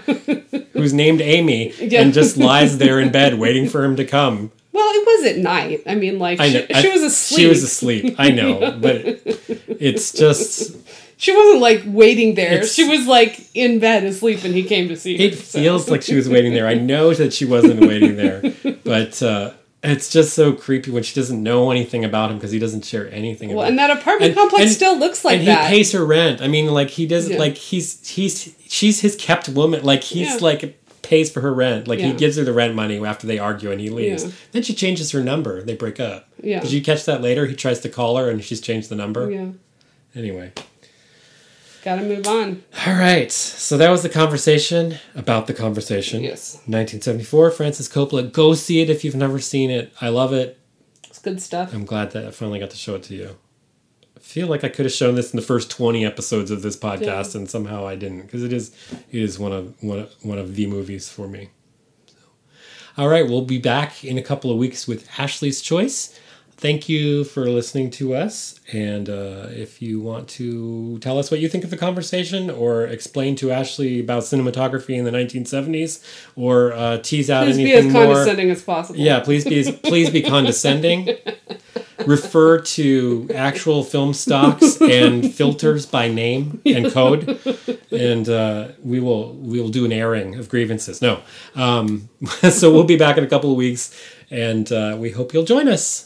who's named Amy, Yeah. and just lies there in bed waiting for him to come. Well, it was at night. I mean, like I she, know she I- was asleep. She was asleep. I know, but it's just She wasn't like waiting there. It's- she was like in bed asleep, and he came to see her. it so. feels like she was waiting there. I know that she wasn't waiting there, but uh, it's just so creepy when she doesn't know anything about him because he doesn't share anything. Well, about and that apartment And- complex and- still looks like and that. he pays her rent. I mean, like he doesn't Yeah. like he's he's she's his kept woman. Like he's Yeah. like pays for her rent. Like he gives her the rent money after they argue and he leaves. Yeah. Then she changes her number. They break up. Yeah. Did you catch that later? He tries to call her and she's changed the number. yeah, Anyway. Gotta move on. All right. So that was the conversation about the conversation. Yes. 1974, Francis Coppola. Go see it if you've never seen it. I love it. It's good stuff. I'm glad that I finally got to show it to you. I feel like I could have shown this in the first 20 episodes of this podcast, and somehow I didn't because it is it is one of one of, one of the movies for me. So, all right, we'll be back in a couple of weeks with Ashley's Choice. Thank you for listening to us, and uh, if you want to tell us what you think of the conversation, or explain to Ashley about cinematography in the 1970s, or uh, tease out Please be anything as more, condescending as possible. yeah, please be please be condescending. Refer to actual film stocks and filters by name and code, and uh, we will we will do an airing of grievances. No, um, so we'll be back in a couple of weeks, and uh, we hope you'll join us.